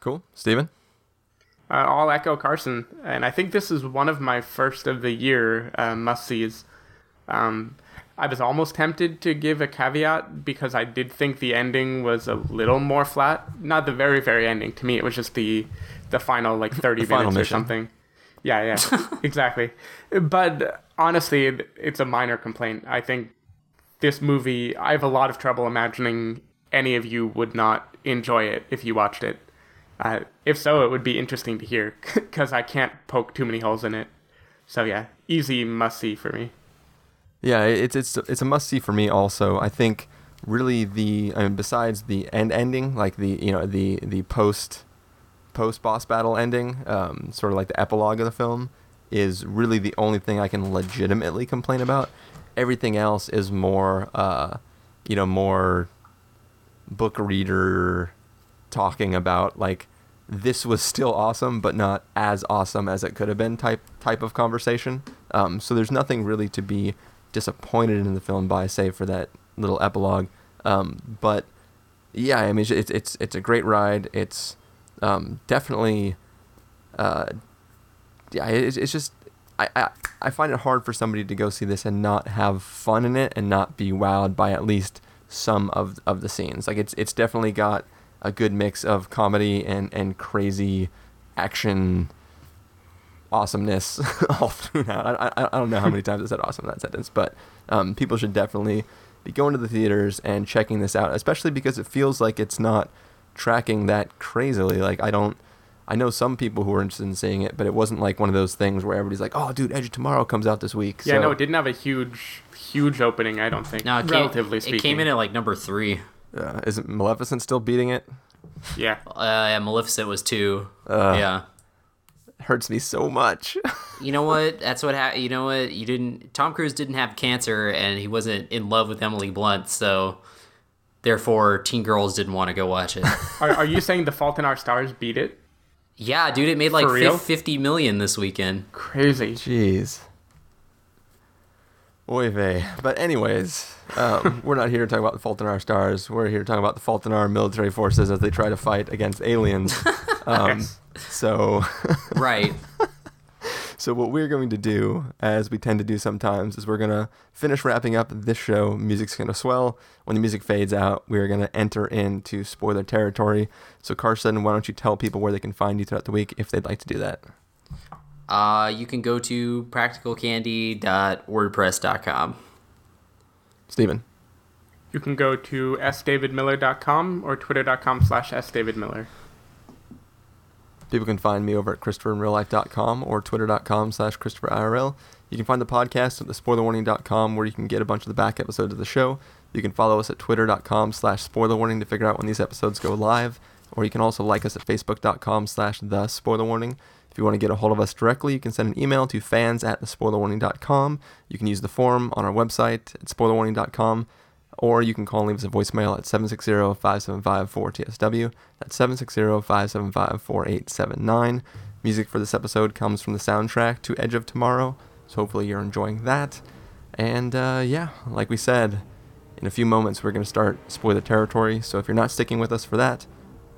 Cool. Stephen? Uh, I'll echo Carson, and I think this is one of my first of the year uh, must sees. Um, I was almost tempted to give a caveat because I did think the ending was a little more flat. Not the very very ending. To me, it was just the the final like *laughs* thirty The final minutes or mission. something. Yeah, yeah, *laughs* exactly. But honestly, it, it's a minor complaint. I think this movie, I have a lot of trouble imagining any of you would not enjoy it if you watched it. Uh, if so, it would be interesting to hear *laughs* because I can't poke too many holes in it. So yeah, easy must see for me. Yeah, it's it's it's a must see for me. Also, I think really the I mean besides the end ending, like the you know the the post post boss battle ending, um, sort of like the epilogue of the film, is really the only thing I can legitimately complain about. Everything else is more, uh, you know, more book reader talking about like this was still awesome, but not as awesome as it could have been type type of conversation. Um, so there's nothing really to be disappointed in the film by, save for that little epilogue. Um, but yeah, I mean, it's it's it's a great ride. It's um, definitely, uh, yeah, it's, it's just I, I I find it hard for somebody to go see this and not have fun in it and not be wowed by at least some of of the scenes. Like it's it's definitely got a good mix of comedy and and crazy action awesomeness *laughs* all throughout. I, I, I don't know how many times I said awesome in that sentence, but um, people should definitely be going to the theaters and checking this out, especially because it feels like it's not tracking that crazily. Like I don't, I know some people who are interested in seeing it, but it wasn't like one of those things where everybody's like, "Oh, dude, Edge of Tomorrow comes out this week." Yeah, so, no, it didn't have a huge huge opening. I don't think. No, it came, relatively it speaking. came in at like number three. Uh, is it Maleficent still beating it? yeah. Uh, yeah, Maleficent was two. Uh. yeah. Hurts me so much. *laughs* You know what? That's what happened. You know what? You didn't. Tom Cruise didn't have cancer, and he wasn't in love with Emily Blunt, so Therefore, teen girls didn't want to go watch it. *laughs* Are, are you saying The Fault in Our Stars beat it? yeah, dude, it made like For real? fif- 50 million this weekend. Crazy. Jeez. Oy vey. But anyways, um, *laughs* we're not here to talk about the Fault in Our Stars. We're here to talk about the fault in our military forces as they try to fight against aliens. *laughs* Um, So, Right. So what we're going to do, as we tend to do sometimes, is we're gonna finish wrapping up this show. Music's gonna swell. When the music fades out, we're gonna enter into spoiler territory. So, Carson, why don't you tell people where they can find you throughout the week if they'd like to do that? Uh, you can go to practicalcandy.wordpress.com. Stephen. You can go to sdavidmiller.com or twitter.com slash sdavidmiller. People can find me over at ChristopherInRealLife.com or Twitter.com slash ChristopherIRL. You can find the podcast at thespoilerwarning.com where you can get a bunch of the back episodes of the show. You can follow us at Twitter.com slash spoilerwarning to figure out when these episodes go live. Or you can also like us at Facebook.com slash The. If you want to get a hold of us directly, you can send an email to fans at thespoilerwarning.com. You can use the form on our website at spoilerwarning.com or you can call and leave us a voicemail at 760-575-4TSW. That's 760-575-4879. Music for this episode comes from the soundtrack to Edge of Tomorrow, so hopefully you're enjoying that. And uh, yeah, like we said, in a few moments we're going to start spoiler territory, so if you're not sticking with us for that,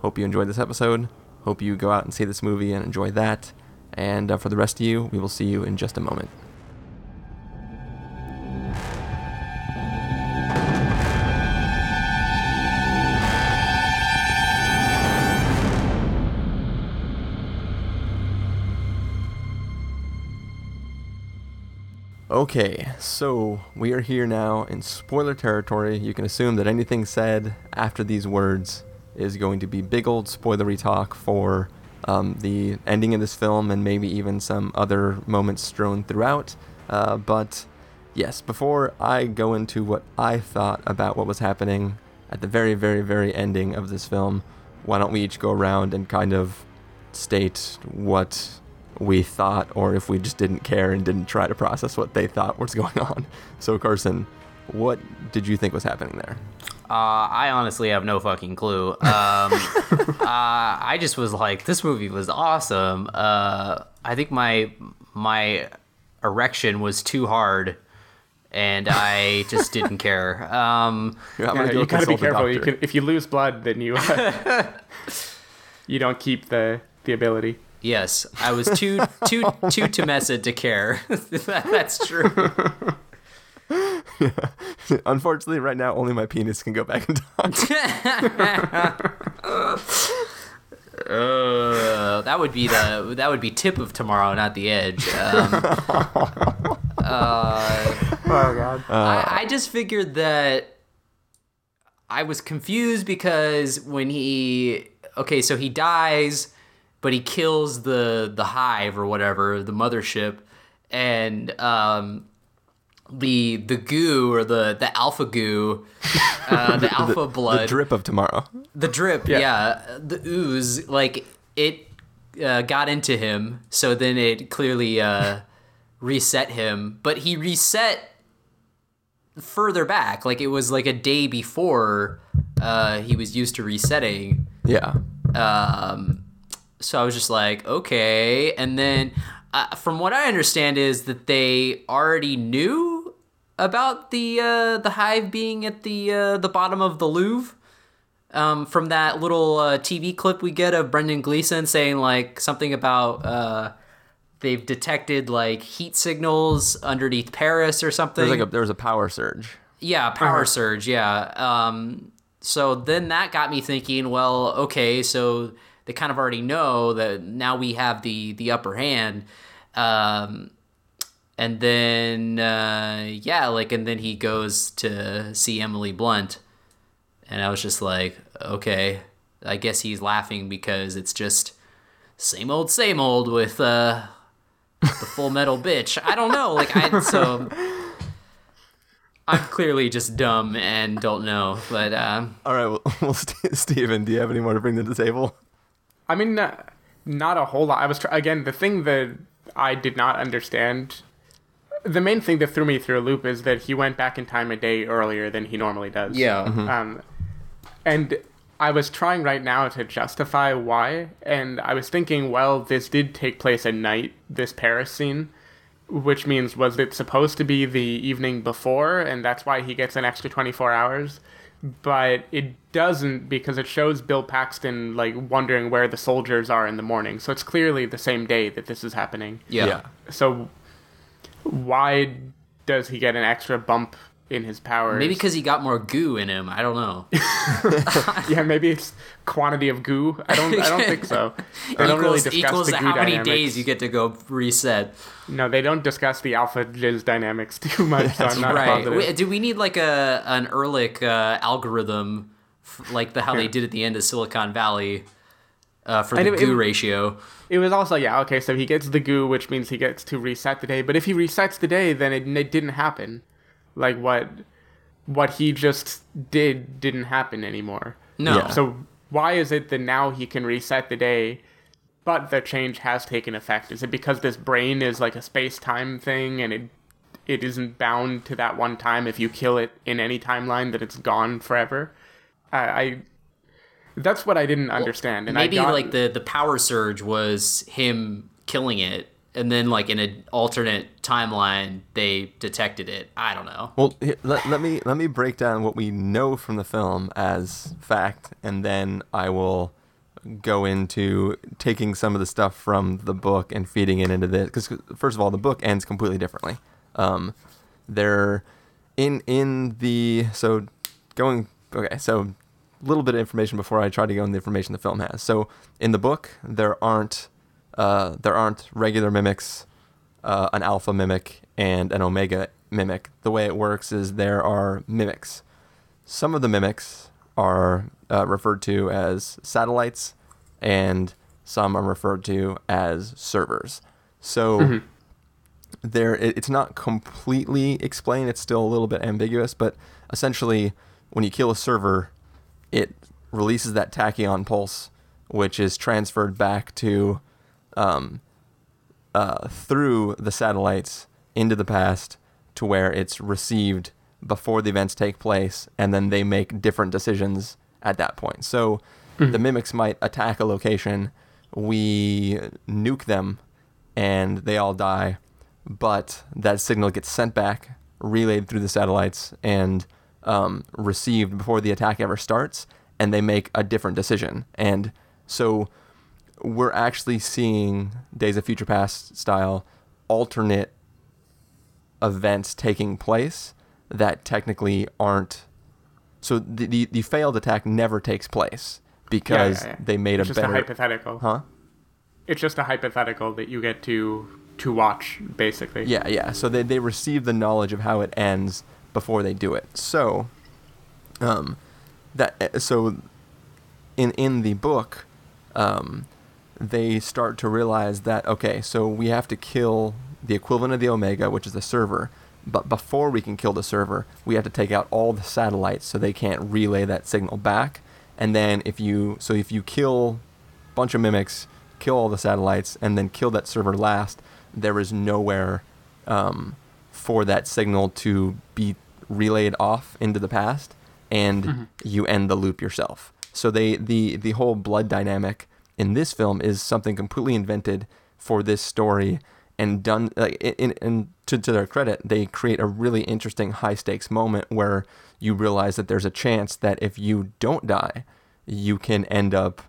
hope you enjoyed this episode. Hope you go out and see this movie and enjoy that. And uh, for the rest of you, we will see you in just a moment. Okay, so we are here now in spoiler territory. You can assume that anything said after these words is going to be big old spoilery talk for um, the ending of this film and maybe even some other moments strewn throughout. Uh, but yes, before I go into what I thought about what was happening at the very, very, very ending of this film, why don't we each go around and kind of state what we thought, or if we just didn't care and didn't try to process what they thought was *laughs* going on. So, Carson, what did you think was happening there? Uh, I honestly have no fucking clue. Um, *laughs* uh, I just was like, this movie was awesome. Uh, I think my my erection was too hard, and I just didn't *laughs* care. Um, Yeah, Yeah, go you gotta be careful. You can, if you lose blood, then you you don't keep the the ability. Yes, I was too too too tumescent to care. *laughs* That's true. Yeah. *laughs* Unfortunately, right now, only my penis can go back in time. *laughs* Uh, that would be the that would be tip of tomorrow, not the edge. Um, Oh god. I, I just figured that I was confused because when he okay, so he dies, but he kills the the hive or whatever, the mothership, and um, the the goo or the the alpha goo, uh, *laughs* the alpha blood, the drip of tomorrow. the drip, yeah. the ooze, like it uh, got into him, so then it clearly uh, reset him. But he reset further back, like it was like a day before uh, he was used to resetting. Yeah. Um, so I was just like, okay. And then, uh, from what I understand, is that they already knew about the uh, the hive being at the uh, the bottom of the Louvre. Um, from that little uh, TV clip we get of Brendan Gleeson saying like something about uh, they've detected like heat signals underneath Paris or something. There's like a there was a power surge. Yeah, power surge. Yeah. Um, so then that got me thinking. Well, okay, so they kind of already know that now we have the the upper hand. Um, and then uh, yeah, like, and then he goes to see Emily Blunt, and I was just like, okay, I guess he's laughing because it's just same old, same old with uh, the Full Metal *laughs* bitch. I don't know, like I *laughs* so. I'm clearly just dumb and don't know, but um, All right, well, *laughs* well St- Stephen, do you have any more to bring to the table? I mean, uh, not a whole lot. I was try- again the thing that I did not understand. The main thing that threw me through a loop is that he went back in time a day earlier than he normally does. yeah, Um, And I was trying right now to justify why, and I was thinking, well, this did take place at night, this Paris scene, which means was it supposed to be the evening before, and that's why he gets an extra 24 hours? But it doesn't because it shows Bill Paxton like wondering where the soldiers are in the morning. So it's clearly the same day that this is happening. Yeah. Yeah. So why does he get an extra bump in his powers? Maybe because he got more goo in him. I don't know. *laughs* yeah, maybe it's quantity of goo. I don't. I don't think so. They don't really discuss equals the goo how many dynamics. days you get to go reset. No, they don't discuss the alpha jizz dynamics *laughs* too much. so I'm not Right. Wait, do we need like a an Erlich uh, algorithm, f- like the how they did at the end of Silicon Valley, uh, for the it- goo it- ratio? It was also yeah okay. So he gets the goo, which means he gets to reset the day. But if he resets the day, then it, it didn't happen. Like what what he just did didn't happen anymore. No. Yeah. So why is it that now he can reset the day, but the change has taken effect? Is it because this brain is like a space time thing and it it isn't bound to that one time? If you kill it in any timeline, that it's gone forever. I, I that's what I didn't understand. And Maybe I got, like the the power surge was him killing it, and then like in an alternate timeline they detected it. I don't know. Well, here, let, let me let me break down what we know from the film as fact, and then I will go into taking some of the stuff from the book and feeding it into this. Because first of all, the book ends completely differently. Um, they're in in the so going okay so a little bit of information before I try to go into the information the film has. So in the book, there aren't uh, there aren't regular mimics, uh, an alpha mimic, and an omega mimic. The way it works is there are mimics. Some of the mimics are uh, referred to as satellites, and some are referred to as servers. So there, it, it's not completely explained. It's still a little bit ambiguous, but essentially, when you kill a server, it releases that tachyon pulse, which is transferred back to um, uh, through the satellites into the past to where it's received before the events take place, and then they make different decisions at that point. So the mimics might attack a location, we nuke them, and they all die, but that signal gets sent back, relayed through the satellites, and um, received before the attack ever starts, and they make a different decision. And so we're actually seeing Days of Future Past style alternate events taking place that technically aren't. So the the, the failed attack never takes place because yeah, yeah. they made it's a just better. a hypothetical. huh? It's just a hypothetical that you get to to watch, basically. Yeah, yeah. So they, they receive the knowledge of how it ends before they do it. So, um, that so in in the book, um, they start to realize that okay, so we have to kill the equivalent of the Omega, which is the server. But before we can kill the server, we have to take out all the satellites so they can't relay that signal back. And then if you so if you kill a bunch of mimics, kill all the satellites, and then kill that server last, there is nowhere um, for that signal to be relayed off into the past, and you end the loop yourself. So they the the whole blood dynamic in this film is something completely invented for this story and done like in, to, to their credit they create a really interesting high stakes moment where you realize that there's a chance that if you don't die you can end up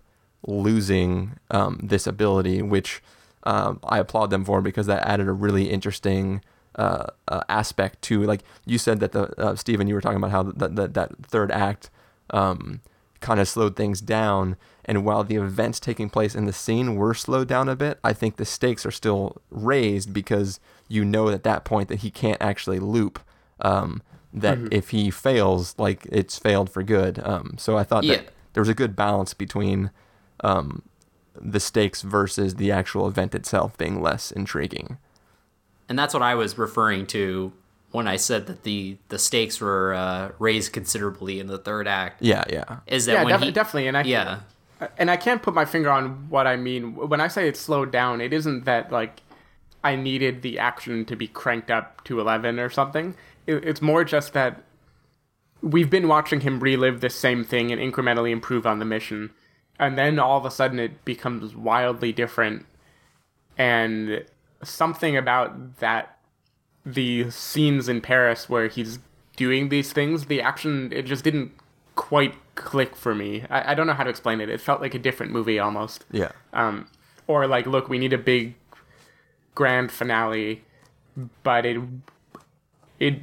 losing um, this ability which um, I applaud them for because that added a really interesting uh, uh, aspect to like you said that the uh, Stephen you were talking about how that that, that third act um, kind of slowed things down and while the events taking place in the scene were slowed down a bit I think the stakes are still raised because you know at that point that he can't actually loop um, that if he fails like it's failed for good um, so I thought Yeah. that there was a good balance between um, the stakes versus the actual event itself being less intriguing. and that's what I was referring to when I said that the the stakes were uh, raised considerably in the third act. Yeah, yeah. Is that Yeah, when def- he definitely. And I yeah and I can't put my finger on what I mean when I say it's slowed down. It isn't that like I needed the action to be cranked up to eleven or something. It, it's more just that we've been watching him relive this same thing and incrementally improve on the mission, and then all of a sudden it becomes wildly different, and something about that the scenes in Paris where he's doing these things, the action it just didn't quite click for me. I, I don't know how to explain it. It felt like a different movie almost. Yeah. Um, or like, look, we need a big grand finale, but it it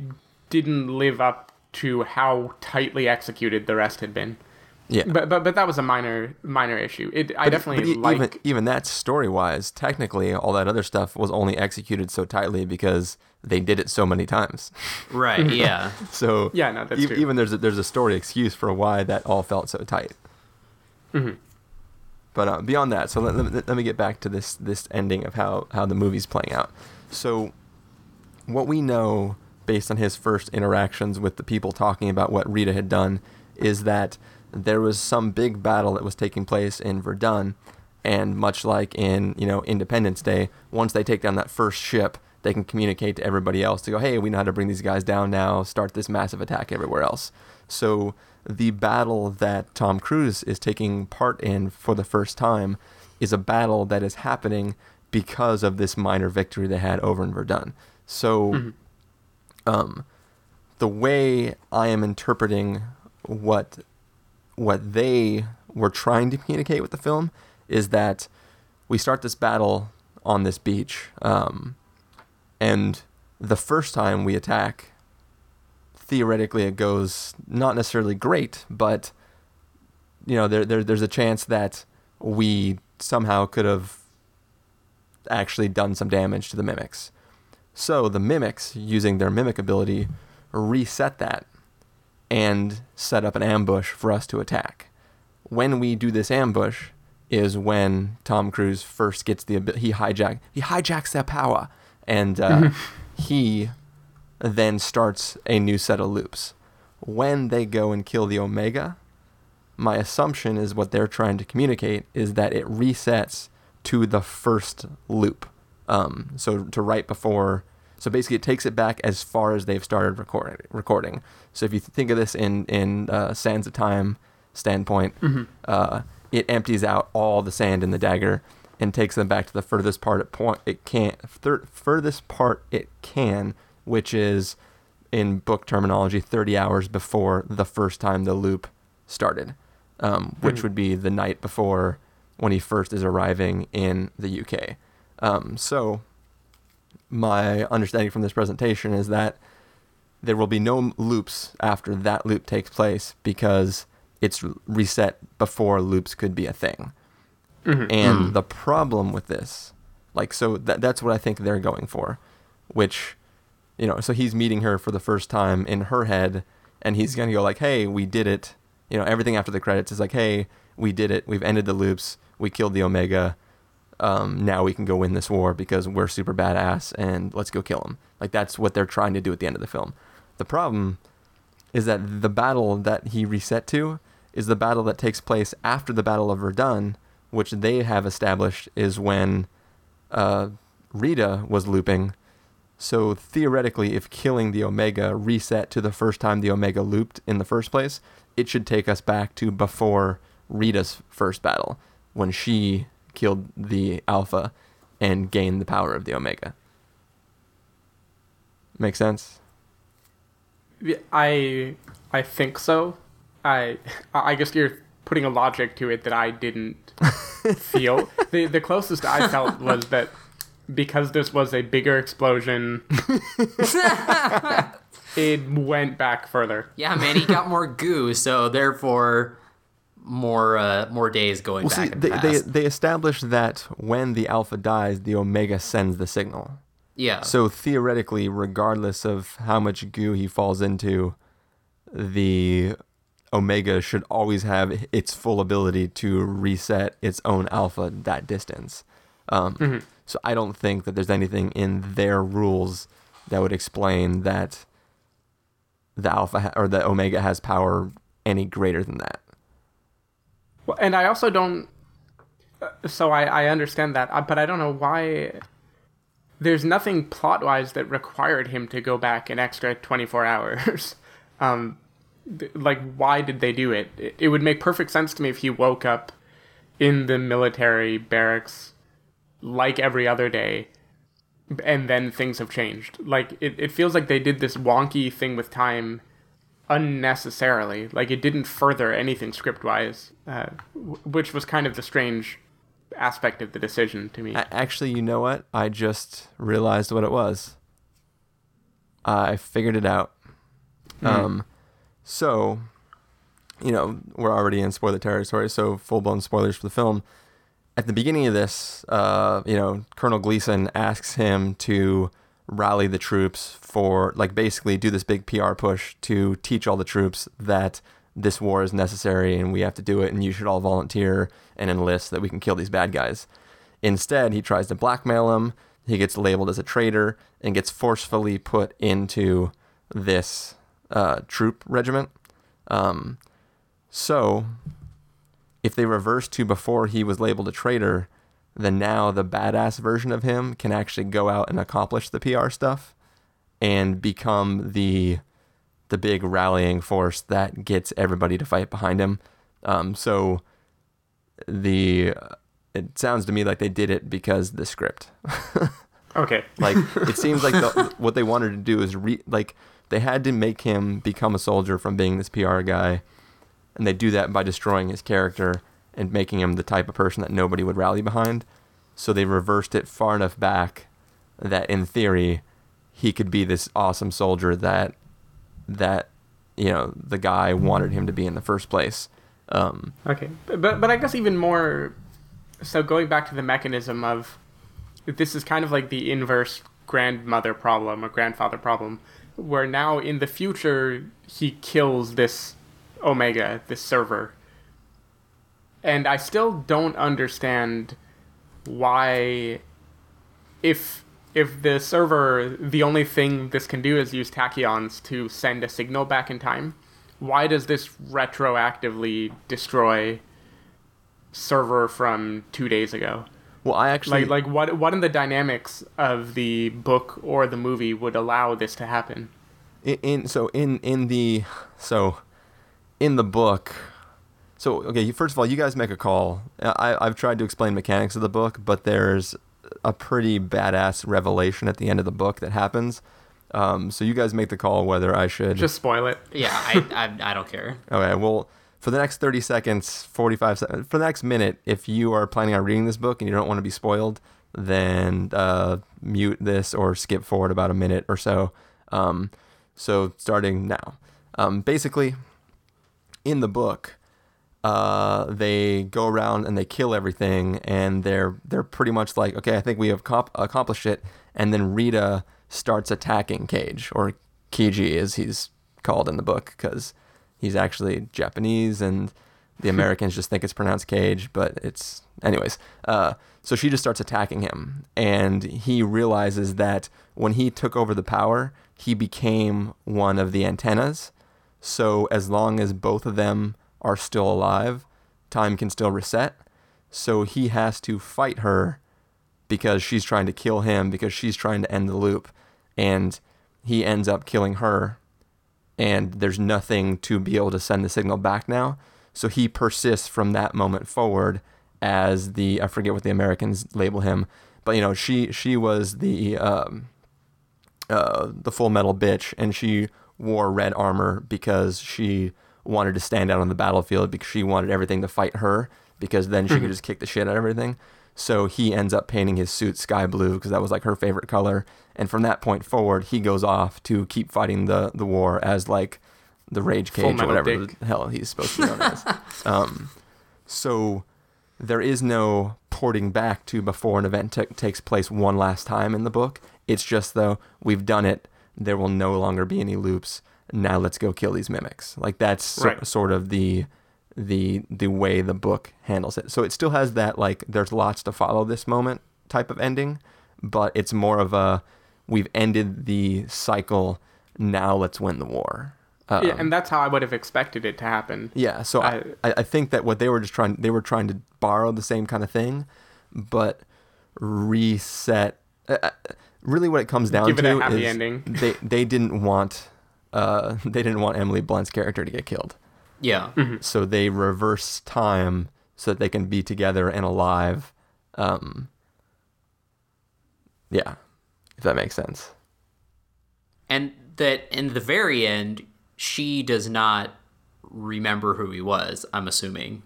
didn't live up to how tightly executed the rest had been. Yeah. But but but that was a minor minor issue. It I definitely but like even even that story wise, technically, all that other stuff was only executed so tightly because they did it so many times. Right. *laughs* Yeah. So Yeah, no, that's e- true. even there's a, there's a story excuse for why that all felt so tight. Mm-hmm. But uh, beyond that, so let, let, let me get back to this this ending of how how the movie's playing out. So what we know based on his first interactions with the people talking about what Rita had done is that there was some big battle that was taking place in Verdun and much like in, you know, Independence Day, once they take down that first ship, they can communicate to everybody else to go, "Hey, we know how to bring these guys down now, start this massive attack everywhere else." So the battle that Tom Cruise is taking part in for the first time is a battle that is happening because of this minor victory they had over in Verdun. So um, the way I am interpreting what what they were trying to communicate with the film is that we start this battle on this beach, um, and the first time we attack, theoretically it goes not necessarily great, but you know there, there there's a chance that we somehow could have actually done some damage to the mimics. So the mimics, using their mimic ability, reset that and set up an ambush for us to attack. When we do this ambush is when Tom Cruise first gets the he hijack he hijacks their power and uh, he then starts a new set of loops. When they go and kill the Omega, my assumption is what they're trying to communicate is that it resets to the first loop. Um, so to right before, so basically it takes it back as far as they've started recording. Recording. So if you think of this in in uh, sands of time standpoint, uh, it empties out all the sand in the dagger and takes them back to the furthest part it point it can thir- furthest part it can, which is in book terminology 30 hours before the first time the loop started, um, which would be the night before when he first is arriving in the UK. Um, so, my understanding from this presentation is that there will be no loops after that loop takes place because it's reset before loops could be a thing. And the problem with this, like, so that that's what I think they're going for, which, you know, so he's meeting her for the first time in her head, and he's gonna go like, "Hey, we did it." You know, everything after the credits is like, "Hey, we did it. We've ended the loops. We killed the Omega. Um, now we can go win this war because we're super badass, and let's go kill him." Like that's what they're trying to do at the end of the film. The problem is that the battle that he reset to is the battle that takes place after the Battle of Verdun, which they have established is when uh, Rita was looping. So theoretically, if killing the Omega reset to the first time the Omega looped in the first place, it should take us back to before Rita's first battle, when she killed the Alpha and gained the power of the Omega. Make sense? I I think so. I I guess you're putting a logic to it that I didn't *laughs* feel. the The closest I felt was that because this was a bigger explosion, *laughs* it went back further. Yeah, man, he got more goo, so therefore more uh, more days going Well, back see, they, they past. they established that when the Alpha dies, the Omega sends the signal. yeah. So theoretically, regardless of how much goo he falls into, the Omega should always have its full ability to reset its own alpha that distance. Um, So I don't think that there's anything in their rules that would explain that the alpha ha- or the Omega has power any greater than that. Well, and I also don't. uh, So I I understand that, uh, but I don't know why. There's nothing plot wise that required him to go back an extra 24 hours. *laughs* um, like why did they do it? it? It would make perfect sense to me if he woke up in the military barracks like every other day and then things have changed. Like it, it feels like they did this wonky thing with time unnecessarily. Like it didn't further anything script wise, uh, w- which was kind of the strange aspect of the decision to me. Actually, you know what? I just realized what it was. I figured it out. Um, so, you know, we're already in spoiler territory, so full blown spoilers for the film. At the beginning of this, uh, you know, Colonel Gleason asks him to rally the troops for, like, basically do this big PR push to teach all the troops that this war is necessary and we have to do it and you should all volunteer and enlist so that we can kill these bad guys. Instead, he tries to blackmail him. He gets labeled as a traitor and gets forcefully put into this uh, troop regiment. Um, so, if they reverse to before he was labeled a traitor, then now the badass version of him can actually go out and accomplish the PR stuff and become the the big rallying force that gets everybody to fight behind him. Um, so the it sounds to me like they did it because the script. *laughs* okay. like it seems like the, *laughs* what they wanted to do is re like they had to make him become a soldier from being this PR guy, and they do that by destroying his character and making him the type of person that nobody would rally behind. So they reversed it far enough back that in theory he could be this awesome soldier that that you know the guy wanted him to be in the first place. Um, Okay, but but I guess even more. So going back to the mechanism of, this is kind of like the inverse grandmother problem or grandfather problem, where now in the future he kills this Omega, this server. And I still don't understand why, if if the server the only thing this can do is use tachyons to send a signal back in time why does this retroactively destroy server from two days ago well, I actually like like what what in the dynamics of the book or the movie would allow this to happen? In, in so in in the so in the book so okay first of all you guys make a call. I, i've tried to explain mechanics of the book but there's a pretty badass revelation at the end of the book that happens. Um, so you guys make the call whether i should just spoil it. Yeah, I, I, I don't care. *laughs* okay well for the next 30 seconds 45 seconds for the next minute if you are planning on reading this book and you don't want to be spoiled then uh, mute this or skip forward about a minute or so um, so starting now um, basically in the book uh, they go around and they kill everything, and they're they're pretty much like, okay, I think we have comp- accomplished it. And then Rita starts attacking Cage, or Keiji as he's called in the book, because he's actually Japanese, and the Americans just think it's pronounced Cage, but it's anyways. Uh, so she just starts attacking him, and he realizes that when he took over the power, he became one of the antennas. So as long as both of them are still alive, time can still reset. So he has to fight her because she's trying to kill him because she's trying to end the loop and he ends up killing her and there's nothing to be able to send the signal back now. So he persists from that moment forward as the I forget what the Americans label him, but you know she she was the um, uh, the full metal bitch, and she wore red armor because she wanted to stand out on the battlefield because she wanted everything to fight her because then she could just kick the shit out of everything. So he ends up painting his suit sky blue because that was like her favorite color. And from that point forward, he goes off to keep fighting the the war as like the rage cage or whatever Dick. the hell he's supposed to be known as. *laughs* Um, so there is no porting back to before an event ta- takes place one last time in the book. It's just though we've done it, there will no longer be any loops. Now let's go kill these mimics. Like that's so- sort of the the the way the book handles it. So it still has that like there's lots to follow this moment type of ending, but it's more of a we've ended the cycle. Now let's win the war. Um, yeah, and that's how I would have expected it to happen. yeah, so I, I I think that what they were just trying they were trying to borrow the same kind of thing, but reset. Uh, uh, really, what it comes down Give it to a happy is ending. they they didn't want uh, *laughs* they didn't want Emily Blunt's character to get killed. Yeah. So they reverse time so that they can be together and alive. Um, yeah, if that makes sense. And that in the very end, she does not remember who he was, I'm assuming.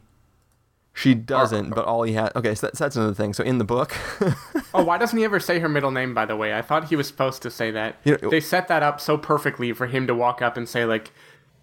She doesn't, but all he had. Okay, so that's, that's another thing. So in the book, *laughs* Oh, why doesn't he ever say her middle name? By the way, I thought he was supposed to say that. You know- they set that up so perfectly for him to walk up and say like,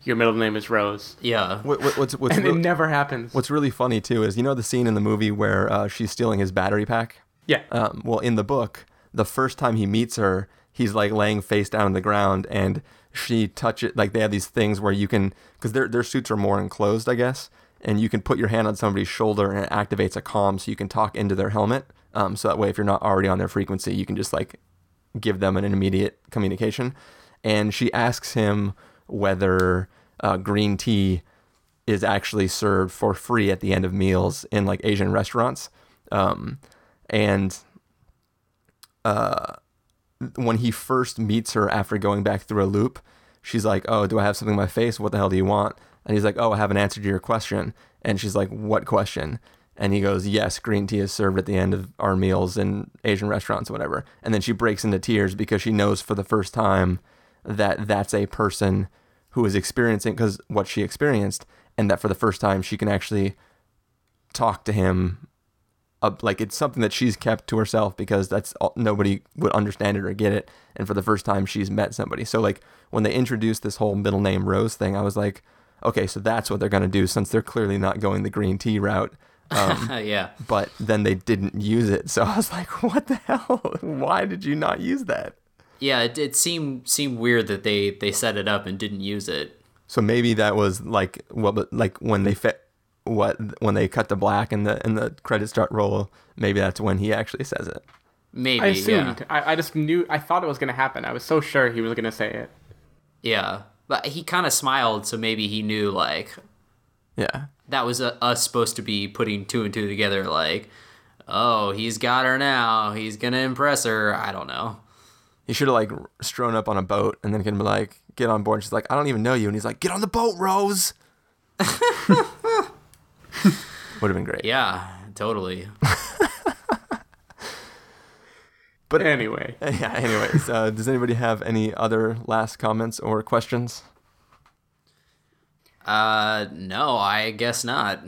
"Your middle name is Rose," Yeah. what, what, what's what's *laughs* and it never happens. what's really funny too is you know the scene in the movie where uh, she's stealing his battery pack. yeah, Um, well, in the book, the first time he meets her, he's like laying face down on the ground, and she touches it. Like they have these things where you can, because their their suits are more enclosed, I guess, and you can put your hand on somebody's shoulder and it activates a comm, so you can talk into their helmet. Um, so that way, if you're not already on their frequency, you can just like give them an immediate communication. And she asks him whether uh, green tea is actually served for free at the end of meals in like Asian restaurants. Um, and uh, when he first meets her after going back through a loop, she's like, "Oh, do I have something in my face? What the hell do you want?" And he's like, "Oh, I have an answer to your question." And she's like, "What question?" And he goes, "Yes, green tea is served at the end of our meals in Asian restaurants, whatever." And then she breaks into tears because she knows for the first time that that's a person who is experiencing because what she experienced, and that for the first time she can actually talk to him uh, like it's something that she's kept to herself because that's all, nobody would understand it or get it and for the first time she's met somebody. So like when they introduced this whole middle name rose thing i was like okay so that's what they're going to do since they're clearly not going the green tea route um, *laughs* yeah. but then they didn't use it. So i was like *laughs* what the hell? Why did you not use that Yeah, it, it seemed seemed weird that they they set it up and didn't use it. so maybe that was like well but like when they fit what when they cut to black and the and the credits start roll maybe that's when he actually says it Maybe. I yeah. assumed. I, I just knew. I thought it was gonna happen. I was so sure he was gonna say it. Yeah. But he kind of smiled, so maybe he knew like yeah that was uh us supposed to be putting two and two together. Like, oh, he's got her now. He's gonna impress her. I don't know. He should have like strown up on a boat and then can be like, get on board. And she's like, I don't even know you. And he's like, get on the boat, Rose. *laughs* Would have been great. Yeah, totally. *laughs* But Anyway, *laughs* yeah, anyways, uh, does anybody have any other last comments or questions? Uh, no, I guess not.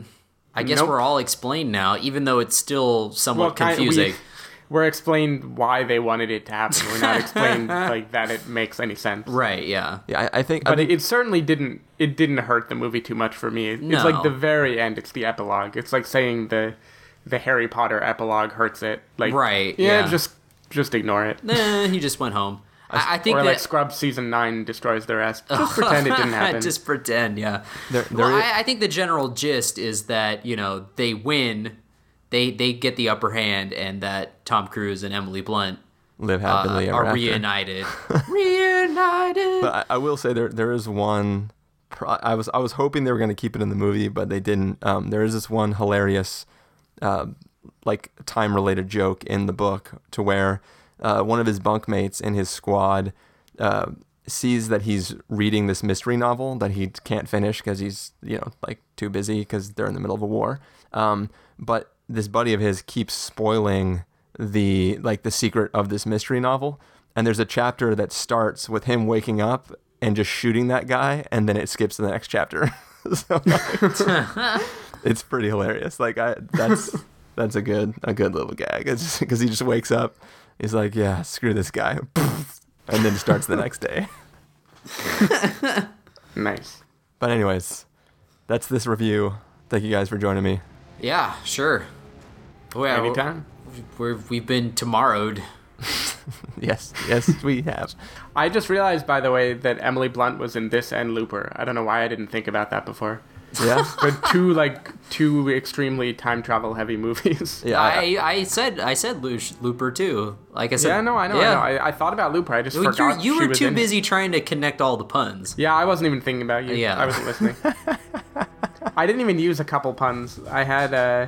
I guess Nope. we're all explained now, even though it's still somewhat kind- confusing. we- We're explained why they wanted it to happen. We're not explained *laughs* like that it makes any sense. Right? Yeah. Yeah, I, I think. I But it, it certainly didn't. It didn't hurt the movie too much for me. It's No. like the very end. It's the epilogue. It's like saying the the Harry Potter epilogue hurts it. Like Right, Yeah, yeah. just just ignore it. Nah, he just went home. *laughs* I, I think or that like Scrubs season nine destroys the rest. *laughs* Just pretend it didn't happen. just pretend, yeah. There- well, there is- I, I think the general gist is that you know they win, they they get the upper hand, and that Tom Cruise and Emily Blunt live uh, happily ever are after. reunited. *laughs* reunited. But I, I will say there there is one. pro- I was I was hoping they were going to keep it in the movie, but they didn't. Um, there is this one hilarious, uh, like time related joke in the book to where uh, one of his bunkmates in his squad uh, sees that he's reading this mystery novel that he can't finish because he's you know like too busy because they're in the middle of a war. Um, but this buddy of his keeps spoiling the like the secret of this mystery novel and there's a chapter that starts with him waking up and just shooting that guy and then it skips to the next chapter. *laughs* So like, it's pretty hilarious. Like i that's that's a good a good little gag. It's because he just wakes up he's like yeah screw this guy. *laughs* And then starts the next day. *laughs* Nice. but anyways that's this review. Thank you guys for joining me. Yeah, sure. Well, Anytime. We're, we've been tomorrowed. *laughs* yes yes we have I just realized, by the way, that Emily Blunt was in this and Looper. I don't know why I didn't think about that before. yeah *laughs* But two like two extremely time travel heavy movies. yeah I- I, I said I said Looper too. Like I said, Yeah, no, I know, Yeah. I know. I, I thought about Looper. I just You- forgot you she were too in it. busy trying to connect all the puns. Yeah, I wasn't even thinking about you. Yeah. I wasn't listening. *laughs* I didn't even use a couple puns. I had uh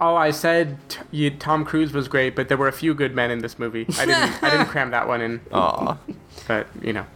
Oh, I said t- you, Tom Cruise was great, but there were a few good men in this movie. I didn't I didn't *laughs* cram that one in, Aw. but you know.